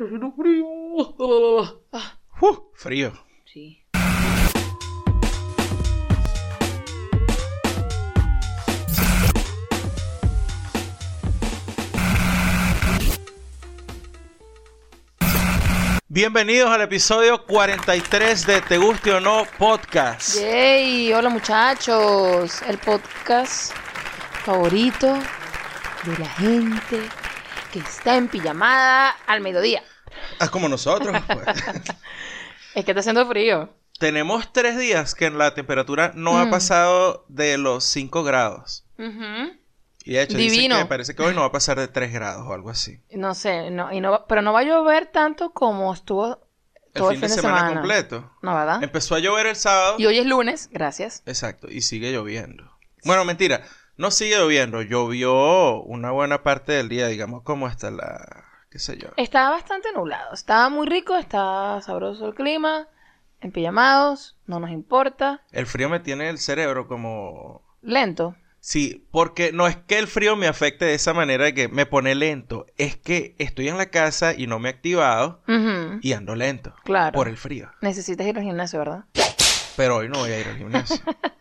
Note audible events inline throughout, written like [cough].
Está haciendo frío. Ah, Uh, frío. sí. Bienvenidos al episodio 43 de Te Guste o No Podcast. Yay, hola muchachos. El podcast favorito de la gente que está en pijamada al mediodía. Ah, como nosotros. pues. [laughs] Es que está haciendo frío. Tenemos tres días que la temperatura no ha Mm. pasado de los 5 grados. Ujú. Y de hecho, dicen Divino. que parece que hoy no va a pasar de 3 grados o algo así. No sé, no, y no, pero no va a llover tanto como estuvo El todo fin, de, semana, completo. No, ¿verdad? Empezó a llover el sábado. Y hoy es lunes, gracias. Exacto, y sigue lloviendo. Bueno, mentira, no sigue lloviendo, llovió una buena parte del día, digamos, como hasta la, qué sé yo. Estaba bastante nublado. Estaba muy rico, estaba sabroso el clima. En pijamados, no nos importa. El frío me tiene el cerebro como... Lento. Sí, porque no es que el frío me afecte de esa manera de que me pone lento, es que estoy en la casa y no me he activado y ando lento. Claro. Por el frío. Necesitas ir al gimnasio, ¿verdad? Pero hoy no voy a ir al gimnasio. [laughs]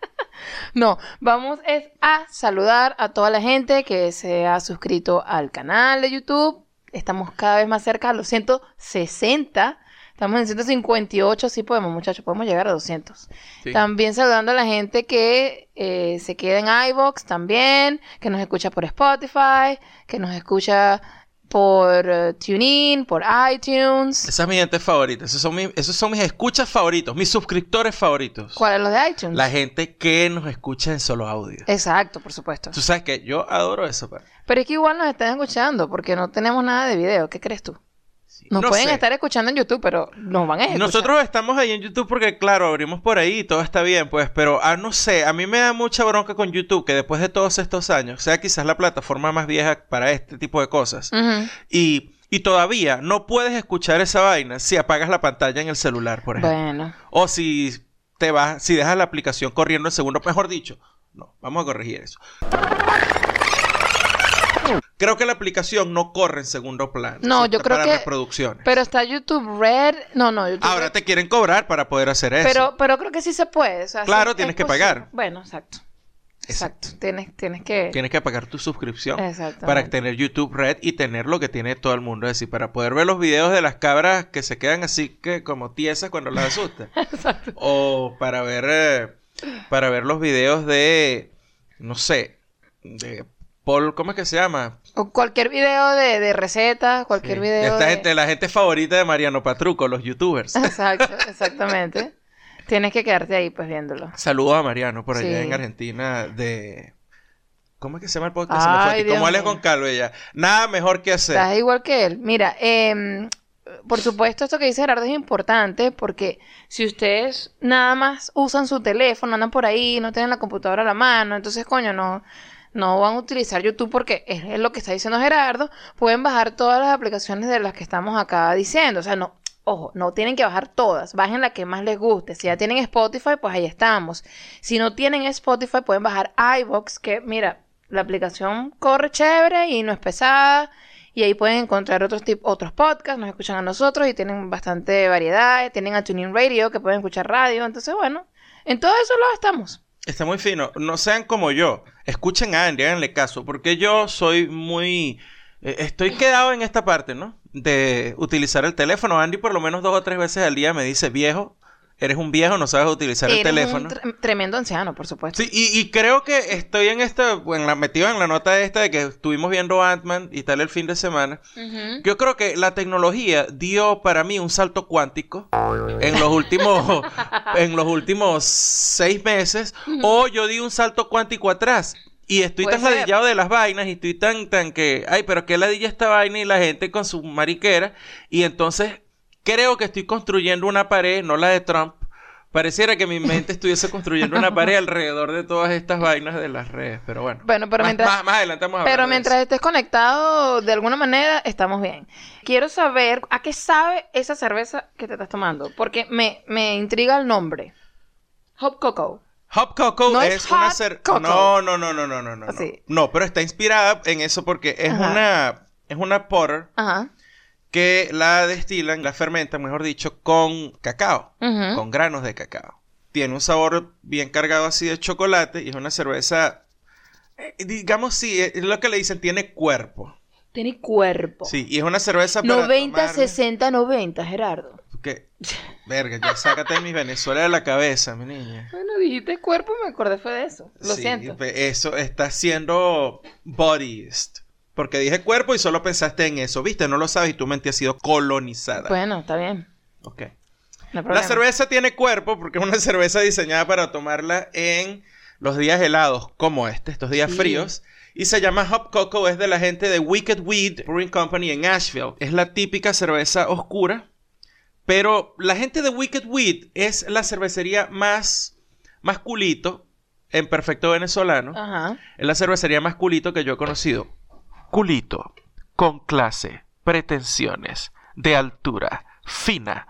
No, vamos es a saludar a toda la gente que se ha suscrito al canal de YouTube. Estamos cada vez más cerca a los 160. Estamos en 158, sí podemos, muchachos, podemos llegar a 200. Sí. También saludando a la gente que eh, se queda en iVoox también, que nos escucha por Spotify, que nos escucha por eh, TuneIn, por iTunes. Esa es mi gente favorita, esos son, mis, esos son mis escuchas favoritos, mis suscriptores favoritos. ¿Cuál es los de iTunes? La gente que nos escucha en solo audio. Exacto, por supuesto. Tú sabes que yo adoro eso, pa. Pero es que igual nos están escuchando porque no tenemos nada de video. ¿Qué crees tú? Nos No pueden sé. estar escuchando en YouTube, pero nos van a escuchar. Nosotros estamos ahí en YouTube porque, claro, abrimos por ahí y todo está bien, pues, pero, ah, no sé, a mí me da mucha bronca con YouTube que después de todos estos años, sea quizás la plataforma más vieja para este tipo de cosas, y, y todavía no puedes escuchar esa vaina si apagas la pantalla en el celular, por ejemplo. Bueno, O si te vas, si dejas la aplicación corriendo en segundo, mejor dicho, no, vamos a corregir eso. Creo que la aplicación no corre en segundo plano. No, yo creo para que- reproducciones. pero está YouTube Red. No, no, YouTube Ahora Red. te quieren cobrar para poder hacer eso. Pero, pero creo que sí se puede. o sea, Claro, sí tienes es que posible. pagar. Bueno, exacto. Exacto. Tienes, tienes que. Tienes que pagar tu suscripción para tener YouTube Red y tener lo que tiene todo el mundo. Es decir, para poder ver los videos de las cabras que se quedan así que como tiesas cuando las asustan. [laughs] Exacto. o para ver eh, para ver los videos de no sé, de Paul, ¿cómo es que se llama? O cualquier video de, de recetas, cualquier Sí. video. Esta de- gente, la gente favorita de Mariano Patruco, los youtubers. Exacto, [laughs] exactamente. Tienes que quedarte ahí, pues viéndolo. Saludos a Mariano por allá Sí. en Argentina de ¿Cómo es que se llama el podcast? Ay, Como Calvo ella. Nada mejor que hacer. Estás igual que él. Mira, em, por supuesto, esto que dice Gerardo es importante porque si ustedes nada más usan su teléfono, andan por ahí, no tienen la computadora a la mano, entonces, coño, no, no van a utilizar YouTube porque es, lo que está diciendo Gerardo, pueden bajar todas las aplicaciones de las que estamos acá diciendo. O sea, no, ojo, no tienen que bajar todas, bajen la que más les guste. Si ya tienen Spotify, pues ahí estamos. Si no tienen Spotify, pueden bajar iVoox, que mira, la aplicación corre chévere y no es pesada. Y ahí pueden encontrar otros tip- otros podcasts, nos escuchan a nosotros y tienen bastante variedad. Tienen a Tuning Radio, que pueden escuchar radio. Entonces, bueno, en todo eso lo estamos. Está muy fino. No sean como yo. Escuchen a Andy, háganle caso. Porque yo soy muy... eh, estoy quedado en esta parte, ¿no? De utilizar el teléfono. Andy por lo menos dos o tres veces al día me dice, viejo, eres un viejo, no sabes utilizar el Eres un teléfono. tre- tremendo anciano, por supuesto. Sí, y, y creo que estoy en esta, en la, metido en la nota esta de que estuvimos viendo Ant-Man y tal el fin de semana. Ujú. Yo creo que la tecnología dio para mí un salto cuántico en los últimos, [laughs] en los últimos seis meses, o yo di un salto cuántico atrás. Y estoy Puede tan ser. ladillado de las vainas y estoy tan, tan que, ay, pero qué ladilla esta vaina y la gente con su mariquera. Y entonces creo que estoy construyendo una pared, no la de Trump. Pareciera que mi mente estuviese construyendo una pared [laughs] alrededor de todas estas vainas de las redes, pero bueno. Bueno, pero más, mientras- más- más adelante vamos a hablar Pero de mientras eso. estés conectado de alguna manera, estamos bien. Quiero saber a qué sabe esa cerveza que te estás tomando, porque me, me intriga el nombre. Hop Cocoa. Hop Cocoa No es, es una hot cer... cocoa. No, no, no, no, no, no, no. No. Sí. No, pero está inspirada en eso porque es Ajá. una es una porter Ajá. Que la destilan, la fermentan, mejor dicho, con cacao, con granos de cacao. Tiene un sabor bien cargado así de chocolate y es una cerveza, eh, digamos, sí, es lo que le dicen, tiene cuerpo. Tiene cuerpo. Sí, y es una cerveza para 90, tomarle- 60, 90, Gerardo. Que, verga, ya sácate mi Venezuela de la cabeza, mi niña. Bueno, dijiste cuerpo, me acordé fue de eso. Lo Sí, siento. Eso está siendo bodyist. Porque dije cuerpo y solo pensaste en eso, ¿viste? No lo sabes y tu mente ha sido colonizada. Bueno, está bien. Ok. No La cerveza tiene cuerpo porque es una [laughs] cerveza diseñada para tomarla en los días helados como este, estos días Sí. fríos. Y se llama Hop Coco, es de la gente de Wicked Weed Brewing Company en Asheville. Es la típica cerveza oscura. Pero la gente de Wicked Weed es la cervecería más, más culito, en perfecto venezolano. Ajá. Es la cervecería más culito que yo he conocido. Culito, con clase, pretensiones, de altura, fina,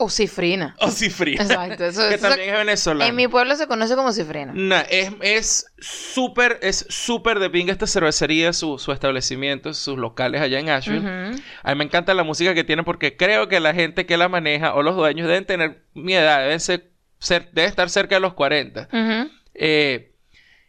O cifrina. [laughs] o cifrina. Exacto, eso- que eso- también es venezolano. En mi pueblo se conoce como cifrina. Nah, es es súper, es súper de pinga esta cervecería, su, su establecimiento, sus locales allá en Asheville. A mí me encanta la música que tienen porque creo que la gente que la maneja o los dueños deben tener mi edad, deben ser, ser- deben estar cerca de los 40. Ujú. Eh,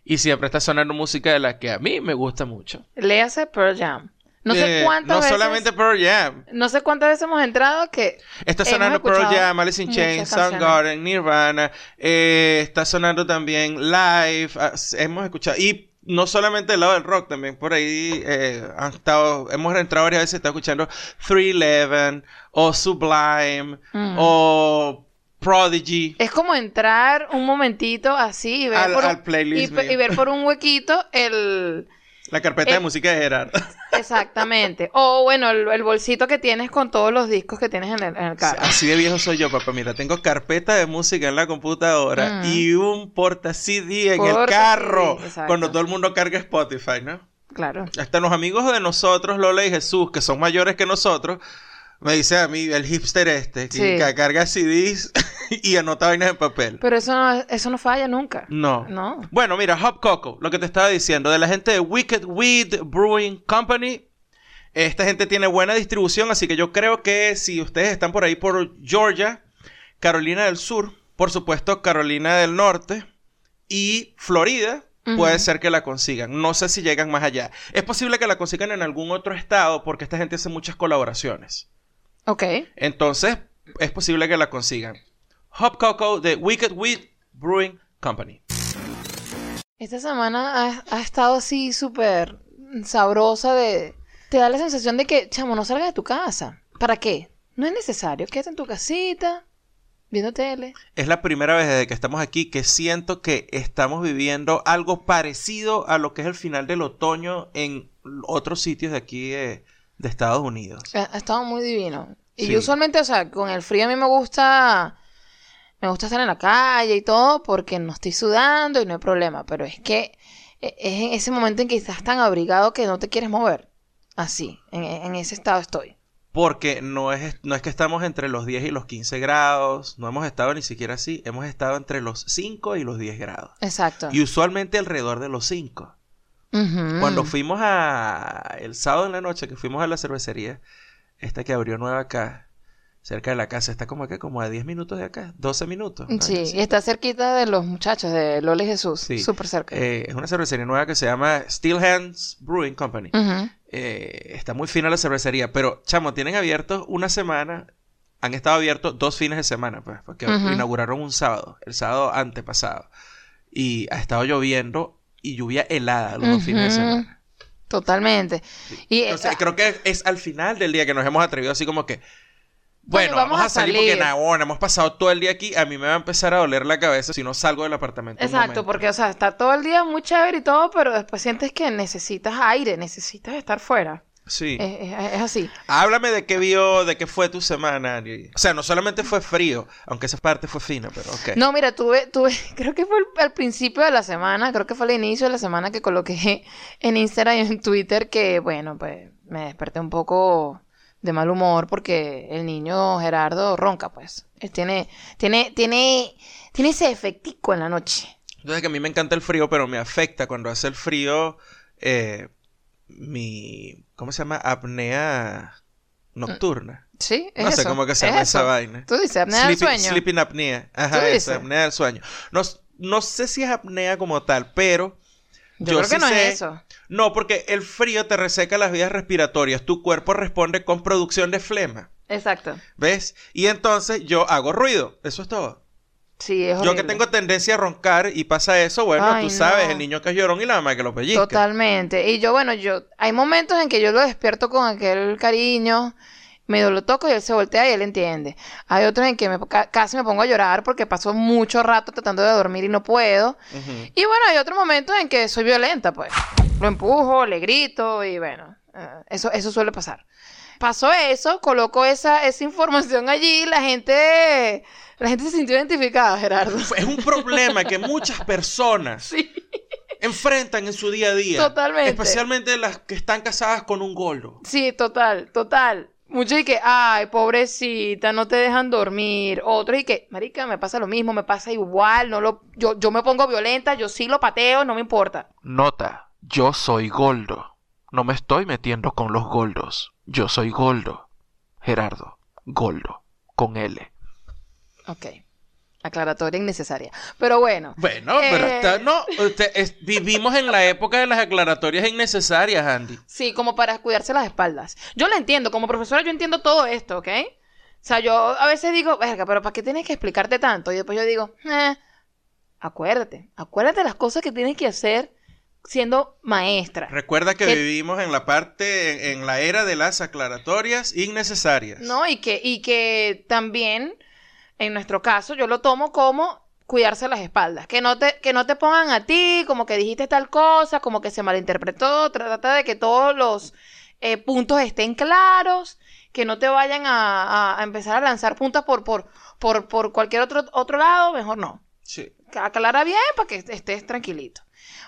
y siempre está sonando música de la que a mí me gusta mucho. Léase Pearl Jam. No sé Eh, cuántas No veces... solamente Pearl Jam. No sé cuántas veces hemos entrado que... Está sonando Pearl Jam, Alice in Chains. Soundgarden, Nirvana. eh, está sonando también Live. ah, hemos escuchado. Y no solamente el lado del rock, también por ahí eh, han estado, hemos entrado varias veces, está escuchando 311 o Sublime Mm. o Prodigy. Es como entrar un momentito así y ver, Al- por, un, al playlist y ver por un huequito el... [laughs] La carpeta de música de Gerardo. [laughs] Exactamente. O bueno, el, el bolsito que tienes con todos los discos que tienes en el, en el carro. Así de viejo soy yo, papá. Mira, tengo carpeta de música en la computadora Mm. y un porta CD en el carro. CD. Cuando todo el mundo carga Spotify, ¿no? Claro. Hasta los amigos de nosotros, Lola y Jesús, que son mayores que nosotros, me dice a mí, el hipster este, que, Sí. carga CDs [laughs] y anota vainas en papel. Pero eso no, eso no falla nunca. No. No. Bueno, mira, Hop Coco, lo que te estaba diciendo, de la gente de Wicked Weed Brewing Company. Esta gente tiene buena distribución, así que yo creo que si ustedes están por ahí por Georgia, Carolina del Sur, por supuesto Carolina del Norte y Florida, puede ser que la consigan. No sé si llegan más allá. Es posible que la consigan en algún otro estado porque esta gente hace muchas colaboraciones. Ok. Entonces, es posible que la consigan. Hop Coco de Wicked Weed Brewing Company. Esta semana ha, ha estado así súper sabrosa de... Te da la sensación de que, chamo, no salgas de tu casa. ¿Para qué? No es necesario. Quédate en tu casita, viendo tele. Es la primera vez desde que estamos aquí que siento que estamos viviendo algo parecido a lo que es el final del otoño en otros sitios de aquí de, de Estados Unidos. Ha, ha estado muy divino. Y Sí. yo usualmente, o sea, con el frío a mí me gusta... Me gusta estar en la calle y todo porque no estoy sudando y no hay problema. Pero es que eh, es en ese momento en que estás tan abrigado que no te quieres mover. Así, en, en ese estado estoy. Porque no es, no es que estamos entre los 10 y los 15 grados, no hemos estado ni siquiera así, hemos estado entre los 5 y los 10 grados. Exacto. Y usualmente alrededor de los 5. Cuando fuimos a el sábado en la noche que fuimos a la cervecería, esta que abrió nueva acá, cerca de la casa, está como acá, como a 10 minutos de acá, 12 minutos. ¿no? Sí, Así. y está cerquita de los muchachos de Lola y Jesús. Sí. Súper cerca. Eh, es una cervecería nueva que se llama Steel Hands Brewing Company. Eh, está muy fina la cervecería, pero chamo, tienen abiertos una semana, han estado abiertos dos fines de semana, pues, porque inauguraron un sábado, el sábado antepasado, y ha estado lloviendo y lluvia helada los dos fines de semana. Totalmente. Y, eh, Entonces, creo que es al final del día que nos hemos atrevido así como que, bueno, vamos, a salir, porque nahona, hemos pasado todo el día aquí, a mí me va a empezar a doler la cabeza si no salgo del apartamento. Exacto, porque, o sea, está todo el día muy chévere y todo, pero después sientes que necesitas aire, necesitas estar fuera. Sí. Es, es- es así. Háblame de qué vio, de qué fue tu semana. O sea, no solamente fue frío, aunque esa parte fue fina, pero ok. No, mira, tuve, tuve, [laughs] creo que fue al, al principio de la semana, creo que fue al inicio de la semana que coloqué [laughs] en Instagram y en Twitter que, bueno, pues me desperté un poco de mal humor porque el niño Gerardo ronca, pues. Él tiene, tiene, tiene, tiene ese efectico en la noche. Entonces que a mí me encanta el frío, pero me afecta cuando hace el frío eh, mi, ¿cómo se llama? Apnea. nocturna. Sí, es No sé eso, cómo que se es llama esa vaina. Tú dices apnea del sueño. sleeping apnea. Ajá, ¿Tú esa, apnea del sueño. No, no sé si es apnea como tal, pero Yo, creo que sí no sé- es eso. No, porque el frío te reseca las vías respiratorias. Tu cuerpo responde con producción de flema. Exacto. ¿Ves? Y entonces yo hago ruido. Eso es todo. Sí, es Yo que tengo tendencia a roncar y pasa eso, bueno, Ay, tú sabes, no. el niño que es llorón y la mamá que lo pellizca. Totalmente. Y yo, bueno, yo, hay momentos en que yo lo despierto con aquel cariño, medio lo toco y él se voltea y él entiende. Hay otros en que me, ca- casi me pongo a llorar porque paso mucho rato tratando de dormir y no puedo. Y bueno, hay otros momentos en que soy violenta, pues. Lo empujo, le grito y bueno, eh, eso, eso suele pasar. Pasó eso, coloco esa, esa información allí, la gente, la gente se sintió identificada, Gerardo. Es un problema que muchas personas [laughs] Sí. enfrentan en su día a día. Totalmente. Especialmente las que están casadas con un gordo. Sí, total, total. Muchos y que, ay, pobrecita, no te dejan dormir. Otros y que, marica, me pasa lo mismo, me pasa igual, no lo, yo, yo me pongo violenta, yo sí lo pateo, no me importa. Nota, yo soy Goldo. No me estoy metiendo con los Goldos. Yo soy Goldo. Gerardo, Goldo, con L. Ok. Aclaratoria innecesaria. Pero bueno. Bueno, pero Eh. está- no, usted- es- vivimos en la época de las aclaratorias innecesarias, Andy. Sí, como para cuidarse las espaldas. Yo lo entiendo, como profesora yo entiendo todo esto, ¿ok? O sea, yo a veces digo, verga, pero ¿para qué tienes que explicarte tanto? Y después yo digo, eh, acuérdate, acuérdate las cosas que tienes que hacer siendo maestra. Recuerda que Que- vivimos en la parte, en, en la era de las aclaratorias innecesarias. ¿No? Y que, y que también, en nuestro caso, yo lo tomo como cuidarse las espaldas. Que no te, que no te pongan a ti, como que dijiste tal cosa, como que se malinterpretó. Trata de que todos los eh, puntos estén claros, que no te vayan a, a- a empezar a lanzar puntas por, por, por, por cualquier otro, otro lado, mejor no. Sí. Aclara bien para que estés tranquilito.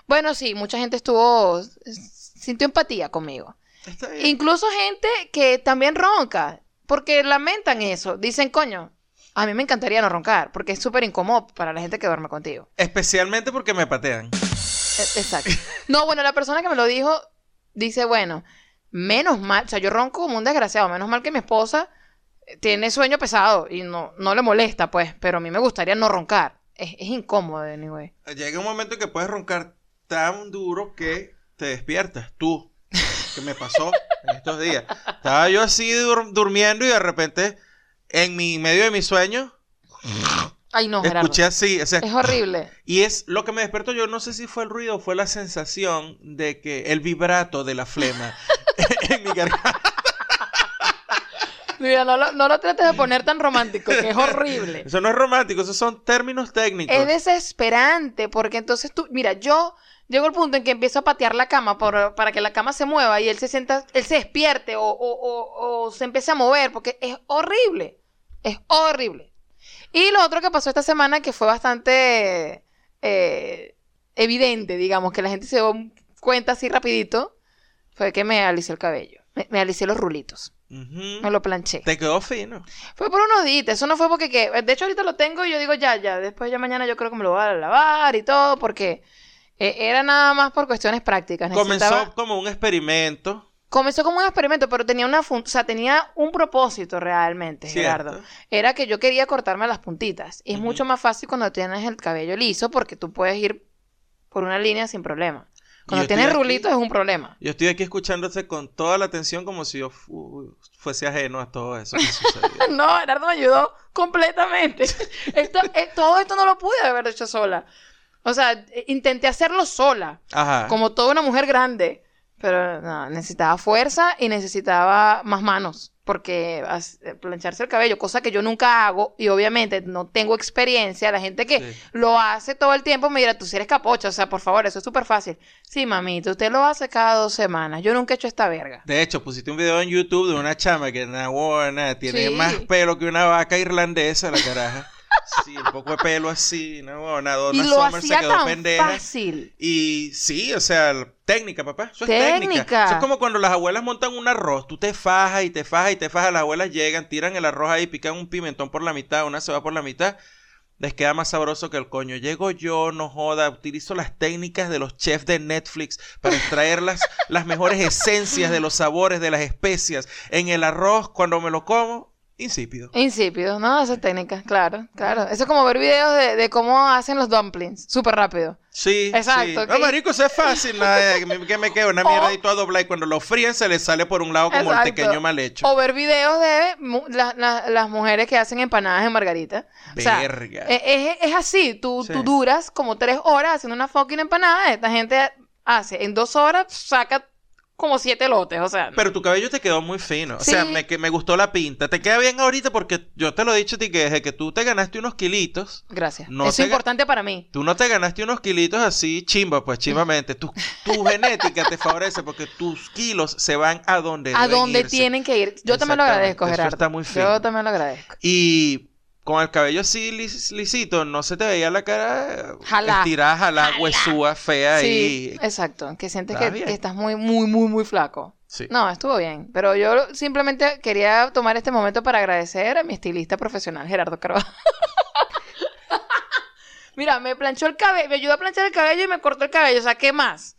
Bueno, sí, mucha gente estuvo, sintió empatía conmigo. Está bien. Incluso gente que también ronca, porque lamentan eso. Dicen, coño, a mí me encantaría no roncar, porque es súper incómodo para la gente que duerme contigo. Especialmente porque me patean. E- Exacto. No, bueno, la persona que me lo dijo dice, bueno, menos mal, o sea, yo ronco como un desgraciado, menos mal que mi esposa eh, tiene sueño pesado y no, no le molesta, pues, pero a mí me gustaría no roncar. Es, es incómodo, anyway. Llega un momento en que puedes roncar tan duro que te despiertas. Tú, que me pasó en estos días. Estaba yo así dur- durmiendo y de repente, en mi medio de mi sueño, Ay, no, Gerardo. escuché así. o sea, Es horrible. y es lo que me despertó. Yo no sé si fue el ruido o fue la sensación de que el vibrato de la flema [laughs] en mi garganta. Mira, no lo, no lo trates de poner tan romántico, que es horrible. Eso no es romántico, esos son términos técnicos. Es desesperante, porque entonces tú, mira, yo llego al punto en que empiezo a patear la cama por- para que la cama se mueva y él se sienta, él se despierte o, o- o- o se empiece a mover, porque es horrible, es horrible. Y lo otro que pasó esta semana que fue bastante eh, evidente, digamos, que la gente se dio cuenta así rapidito, fue que me alicé el cabello, me, me alicé los rulitos, me lo planché. Te quedó fino. Fue por unos días, eso no fue porque que, de hecho ahorita lo tengo y yo digo ya, ya, después ya mañana yo creo que me lo voy a lavar y todo porque eh, era nada más por cuestiones prácticas. Necesitaba- Comenzó como un experimento. Comenzó como un experimento, pero tenía una fun- o sea, tenía un propósito realmente, Cierto. Gerardo. Era que yo quería cortarme las puntitas y es mucho más fácil cuando tienes el cabello liso porque tú puedes ir por una línea sin problema. Cuando tienes rulitos es un problema. Yo estoy aquí escuchándote con toda la atención como si yo fu- fuese ajeno a todo eso que sucedió. [laughs] No, Gerardo me ayudó completamente. [laughs] Esto, eh, todo esto no lo pude haber hecho sola. O sea, eh, intenté hacerlo sola, Ajá. como toda una mujer grande. Pero no, necesitaba fuerza y necesitaba más manos. Porque eh, plancharse el cabello, cosa que yo nunca hago, y obviamente no tengo experiencia. La gente que Sí. lo hace todo el tiempo me dirá, tú si eres capocha, o sea, por favor, eso es súper fácil. Sí, mamita, usted lo hace cada dos semanas. Yo nunca he hecho esta verga. De hecho, pusiste un video en YouTube de una chama que na buena, tiene Sí. más pelo que una vaca irlandesa, la caraja. Sí, un poco de pelo así, no buena. Y lo Summer se hacía quedó tan pendeja. fácil. Y sí, o sea, técnica, papá. Eso es Técnica. técnica. Eso es como cuando las abuelas montan un arroz. Tú te fajas y te fajas y te fajas. Las abuelas llegan, tiran el arroz ahí, pican un pimentón por la mitad, una ceba por la mitad. les queda más sabroso que el coño. Llego yo, no joda, utilizo las técnicas de los chefs de Netflix para extraer las, las mejores esencias de los sabores, de las especias en el arroz. Cuando me lo como, insípido. Insípido, ¿no? Esa técnica, claro, claro. Eso es como ver videos de, de cómo hacen los dumplings, súper rápido. Sí, Exacto, sí. No, marico, eso es fácil. [laughs] nada, que me, que me queda una mierda y toda dobla y cuando lo fríen se le sale por un lado como el pequeño mal hecho. O ver videos de mu- la- la- las mujeres que hacen empanadas en margarita. O sea, Verga. es, es- es así, tú, Sí. tú duras como tres horas haciendo una fucking empanada, esta gente hace en dos horas, saca como siete lotes, o sea. Pero tu cabello te quedó muy fino. O sea, me, que me gustó la pinta. Te queda bien ahorita porque yo te lo he dicho a ti que desde que tú te ganaste unos kilitos, Gracias. no Eso es importante para mí. tú no te ganaste unos kilitos así chimba, pues chimbamente. Tu, tu [laughs] genética te favorece porque tus kilos se van a donde A deben donde irse. tienen que ir. Yo también lo agradezco, eso Gerardo. está muy fino. Yo también lo agradezco. Y con el cabello así lis- lisito, no se te veía la cara Jalá. estirada, jalá, huesúa, fea Sí, y... exacto. Que sientes que estás muy, muy, muy, muy flaco. Sí. No, estuvo bien. Pero yo simplemente quería tomar este momento para agradecer a mi estilista profesional, Gerardo Carvajal. [laughs] Mira, me planchó el cabello, me ayudó a planchar el cabello y me cortó el cabello. O sea, ¿qué más?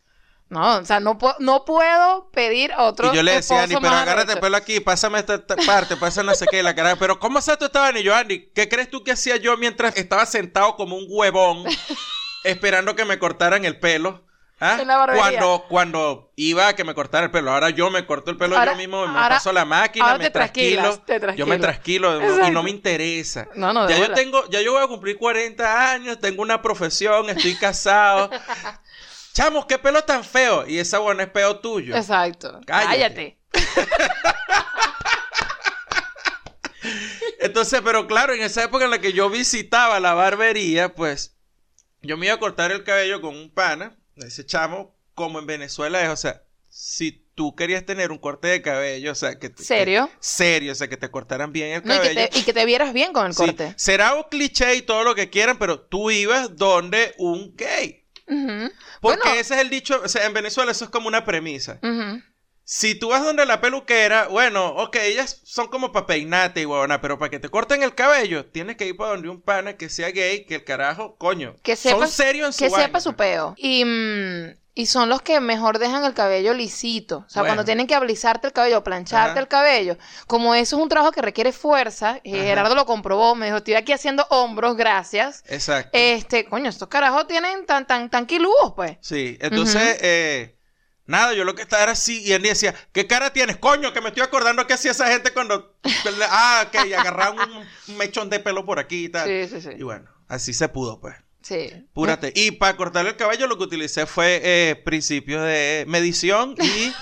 No, o sea, no, puedo no puedo pedir otro Y yo le decía a Andy, pero agárrate el pelo aquí, pásame esta, esta parte, pásame no sé qué, la cara. Pero ¿cómo sabes tú estabas? Y yo, Andy, ¿qué crees tú que hacía yo mientras estaba sentado como un huevón, [laughs] esperando que me cortaran el pelo? ¿Ah? Cuando, cuando iba a que me cortara el pelo. Ahora yo me corto el pelo Ahora- yo mismo, me ahora- paso la máquina, ahora me te trasquilas, te Yo me no- y no me interesa. No, no, ya yo bola. tengo, ya yo voy a cumplir 40 años, tengo una profesión, estoy casado. [laughs] Chamos, qué pelo tan feo. Y esa buena es peo tuyo. Exacto. Cállate. Cállate. [laughs] Entonces, pero claro, en esa época en la que yo visitaba la barbería, pues yo me iba a cortar el cabello con un pana, ese chamo, como en Venezuela es, o sea, si tú querías tener un corte de cabello, o sea, que te- ¿Serio? que- serio, o sea, que te cortaran bien el No, y, cabello. que te, y que te vieras bien con el Sí, corte. será un cliché y todo lo que quieran, pero tú ibas donde un gay. Porque Bueno. ese es el dicho, o sea, en Venezuela eso es como una premisa. Si tú vas donde la peluquera, bueno, ok, ellas son como para peinarte y huevona, pero para que te corten el cabello, tienes que ir para donde un pana que sea gay, que el carajo, coño, Que son sepa, serios en su que vaina, sepa su peo. Y, mm, y son los que mejor dejan el cabello lisito. O sea, Bueno. cuando tienen que alisarte el cabello, plancharte Ajá. el cabello. Como eso es un trabajo que requiere fuerza, y Ajá. Gerardo lo comprobó, me dijo, estoy aquí haciendo hombros, gracias. Exacto. Este, coño, estos carajos tienen tan, tan, tan pues. sí, entonces, eh, nada, yo lo que estaba era así, y él decía, ¿qué cara tienes? Coño, que me estoy acordando que hacía esa gente cuando, ah, ok, y agarraban un mechón de pelo por aquí y tal. Sí, sí, sí. Y bueno, así se pudo, pues. Sí. Púrate. Y para cortar el cabello lo que utilicé fue eh, principios de medición y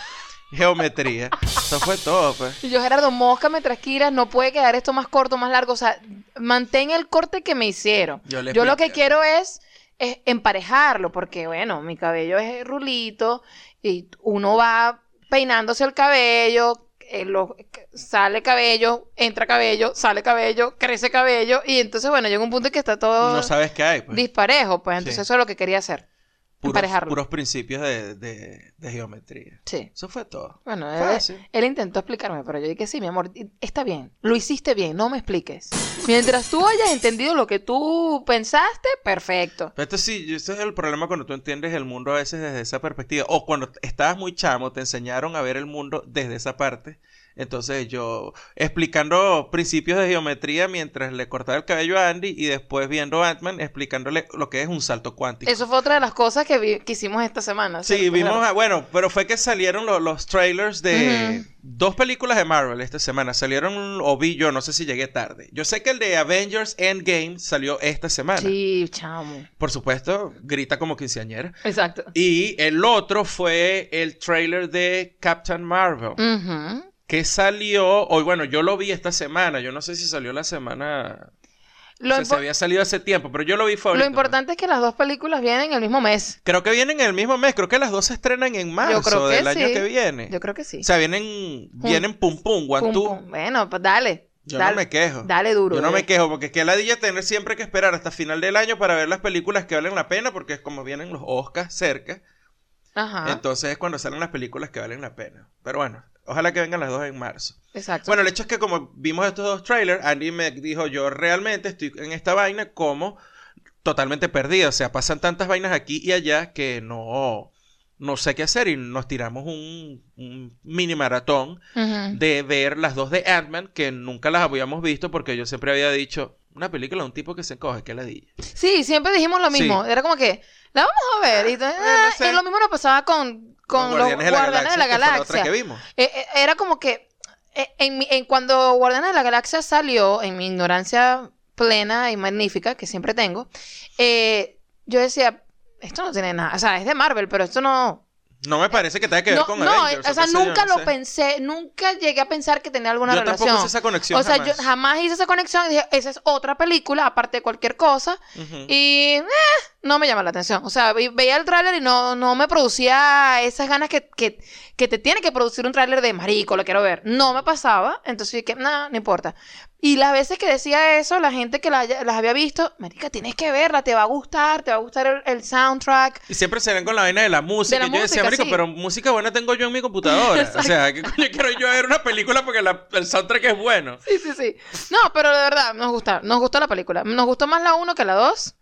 [laughs] geometría. Eso fue todo, pues. Y yo, Gerardo, moscame tranquila, no puede quedar esto más corto, más largo. O sea, mantén el corte que me hicieron. Yo lo que quiero es, es emparejarlo, porque bueno, mi cabello es rulito y uno va peinándose el cabello, eh, lo- sale cabello, entra cabello, sale cabello, crece cabello, y entonces, bueno, llega un punto en que está todo No sabes qué hay, pues. disparejo, pues entonces Sí. eso es lo que quería hacer, Puros, puros principios de, de- de geometría. Sí. Eso fue todo. Bueno, él, él intentó explicarme, pero yo dije, sí, mi amor, está bien, lo hiciste bien, no me expliques. Mientras tú hayas entendido lo que tú pensaste, perfecto. Pero esto sí, ese es el problema cuando tú entiendes el mundo a veces desde esa perspectiva. O cuando estabas muy chamo, te enseñaron a ver el mundo desde esa parte. Entonces yo explicando principios de geometría mientras le cortaba el cabello a Andy y después viendo Ant-Man explicándole lo que es un salto cuántico. Eso fue otra de las cosas que, vi- que hicimos esta semana. Sí, ¿cierto, vimos, a- bueno, pero fue que salieron lo- los trailers de dos películas de Marvel esta semana. Salieron, o vi yo, no sé si llegué tarde. Yo sé que el de Avengers Endgame salió esta semana. Sí, chamo. Por supuesto, grita como quinceañera. Exacto. Y el otro fue el trailer de Captain Marvel, Ujú. Que salió, hoy bueno, yo lo vi esta semana, yo no sé si salió la semana, Lo, o sea, impo- se había salido hace tiempo, pero yo lo vi fue lo ahorita, importante es que las dos películas vienen el mismo mes. Creo que vienen en el mismo mes, creo que las dos se estrenan en marzo creo que del año que viene. Yo creo que sí. O sea, vienen, vienen pum pum, pum. Bueno, pues dale. Yo dale, no me quejo. Dale duro. Yo no me quejo, porque es que la dilla tener siempre que esperar hasta final del año para ver las películas que valen la pena, porque es como vienen los Oscars cerca. Ajá. Entonces es cuando salen las películas que valen la pena. Pero bueno, Ojalá que vengan las dos en marzo. Exacto. Bueno, el hecho es que como vimos estos dos trailers, Andy me dijo, yo realmente estoy en esta vaina como totalmente perdida. O sea, pasan tantas vainas aquí y allá que no, no sé qué hacer y nos tiramos un, un mini maratón de ver las dos de Ant-Man que nunca las habíamos visto porque yo siempre había dicho, una película de un tipo que se coge, que ladilla. Sí, siempre dijimos lo mismo. Era como que, la vamos a ver. Y, ah, no sé. y lo mismo nos pasaba con, con los Guardianes de la Galaxia. otra que vimos. Eh, eh, era como que eh, en cuando Guardianes de la Galaxia salió, en mi ignorancia plena y magnífica que siempre tengo, eh, yo decía, esto no tiene nada, o sea, es de Marvel, pero esto no... No me parece que tenga que ver No, con no, Avengers. o sea, yo, nunca no lo sé. pensé, nunca llegué a pensar que tenía alguna Yo tampoco relación. hice esa conexión o sea, jamás. yo jamás hice esa conexión y dije, esa es otra película, aparte de cualquier cosa, y eh, no me llama la atención. O sea, ve- veía el tráiler y no, no me producía esas ganas que, que, que te tiene que producir un tráiler de marico, lo quiero ver. No me pasaba, entonces dije, nada, no importa. Y las veces que decía eso, la gente que la haya- las había visto, marica, tienes que verla, te va a gustar, te va a gustar el, el soundtrack. Y siempre se ven con la vaina de la música. De la y yo decía, sí. pero música buena tengo yo en mi computadora. [laughs] o sea, ¿qué coño quiero yo ver una película porque la- el soundtrack es bueno? Sí, sí, sí. No, pero de verdad, nos gusta, nos gustó la película. Nos gustó más la 1 que la 2.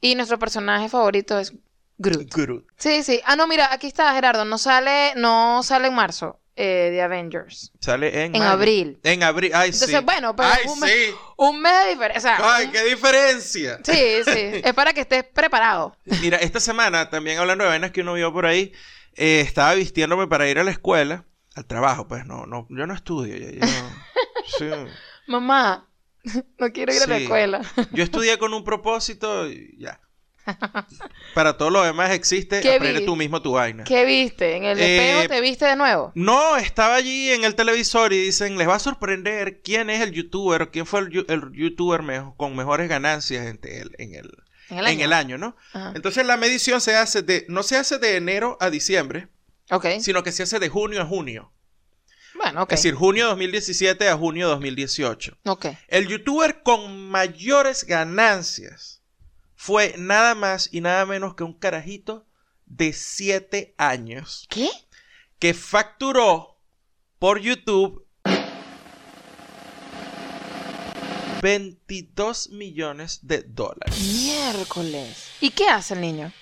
Y nuestro personaje favorito es Groot. Groot. Sí, sí. Ah, no, mira, aquí está Gerardo. No sale, no sale en marzo eh, de Avengers. Sale en... En abril. En abril. Ay, Entonces, sí. bueno, pero Ay, un mes- sí. Un mes de diferencia. O sea, Ay, un- qué diferencia. Sí, sí. [laughs] Es para que estés preparado. Mira, esta semana, también hablando de vainas que uno vio por ahí, eh, estaba vistiéndome para ir a la escuela, al trabajo, pues no, no, yo no estudio, yo, yo- [laughs] sí. Mamá, [laughs] no quiero ir a la escuela. Yo estudié con un propósito y ya. [laughs] Para todo lo demás existe, ¿Qué aprende vi? tú mismo tu vaina. ¿Qué viste? ¿En el Eh, espejo te viste de nuevo? No, estaba allí en el televisor y dicen, les va a sorprender quién es el youtuber, quién fue el, youtuber con mejores ganancias en el, en el, En el en año. el año, ¿no? Ajá. Entonces la medición se hace de, no se hace de enero a diciembre, Ok. sino que se hace de junio a junio. Bueno, ok. Es decir, junio 2017 a junio 2018. Ok. El youtuber con mayores ganancias fue nada más y nada menos que un carajito de 7 años ¿Qué? que facturó por YouTube 22 millones de dólares. Miércoles. ¿Y qué hace el niño?